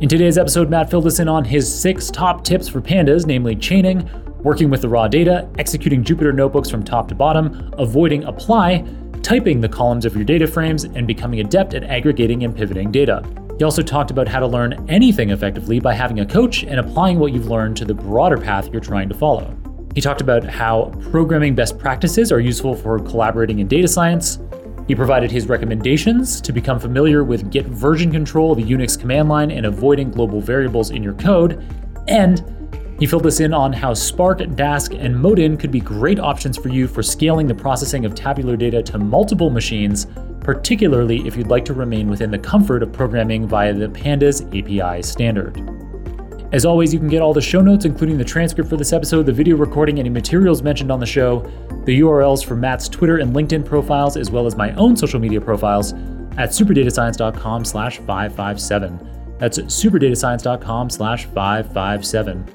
In today's episode, Matt filled us in on his six top tips for pandas, namely chaining, working with the raw data, executing Jupyter notebooks from top to bottom, avoiding apply, typing the columns of your data frames, and becoming adept at aggregating and pivoting data. He also talked about how to learn anything effectively by having a coach and applying what you've learned to the broader path you're trying to follow. He talked about how programming best practices are useful for collaborating in data science. He provided his recommendations to become familiar with Git version control the Unix command line and avoiding global variables in your code. And he filled us in on how Spark, Dask, and Modin could be great options for you for scaling the processing of tabular data to multiple machines particularly if you'd like to remain within the comfort of programming via the Pandas API standard. As always, you can get all the show notes, including the transcript for this episode, the video recording, any materials mentioned on the show, the URLs for Matt's Twitter and LinkedIn profiles, as well as my own social media profiles at superdatascience.com slash 557. That's superdatascience.com slash 557.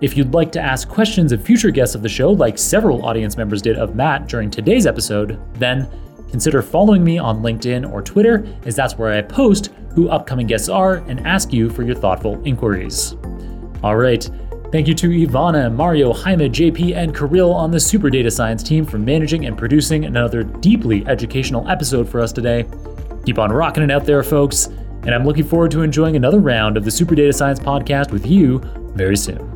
If you'd like to ask questions of future guests of the show, like several audience members did of Matt during today's episode, then Consider following me on LinkedIn or Twitter, as that's where I post who upcoming guests are and ask you for your thoughtful inquiries. All right. Thank you to Ivana, Mario, Jaime, JP, and Kirill on the Super Data Science team for managing and producing another deeply educational episode for us today. Keep on rocking it out there, folks, and I'm looking forward to enjoying another round of the Super Data Science podcast with you very soon.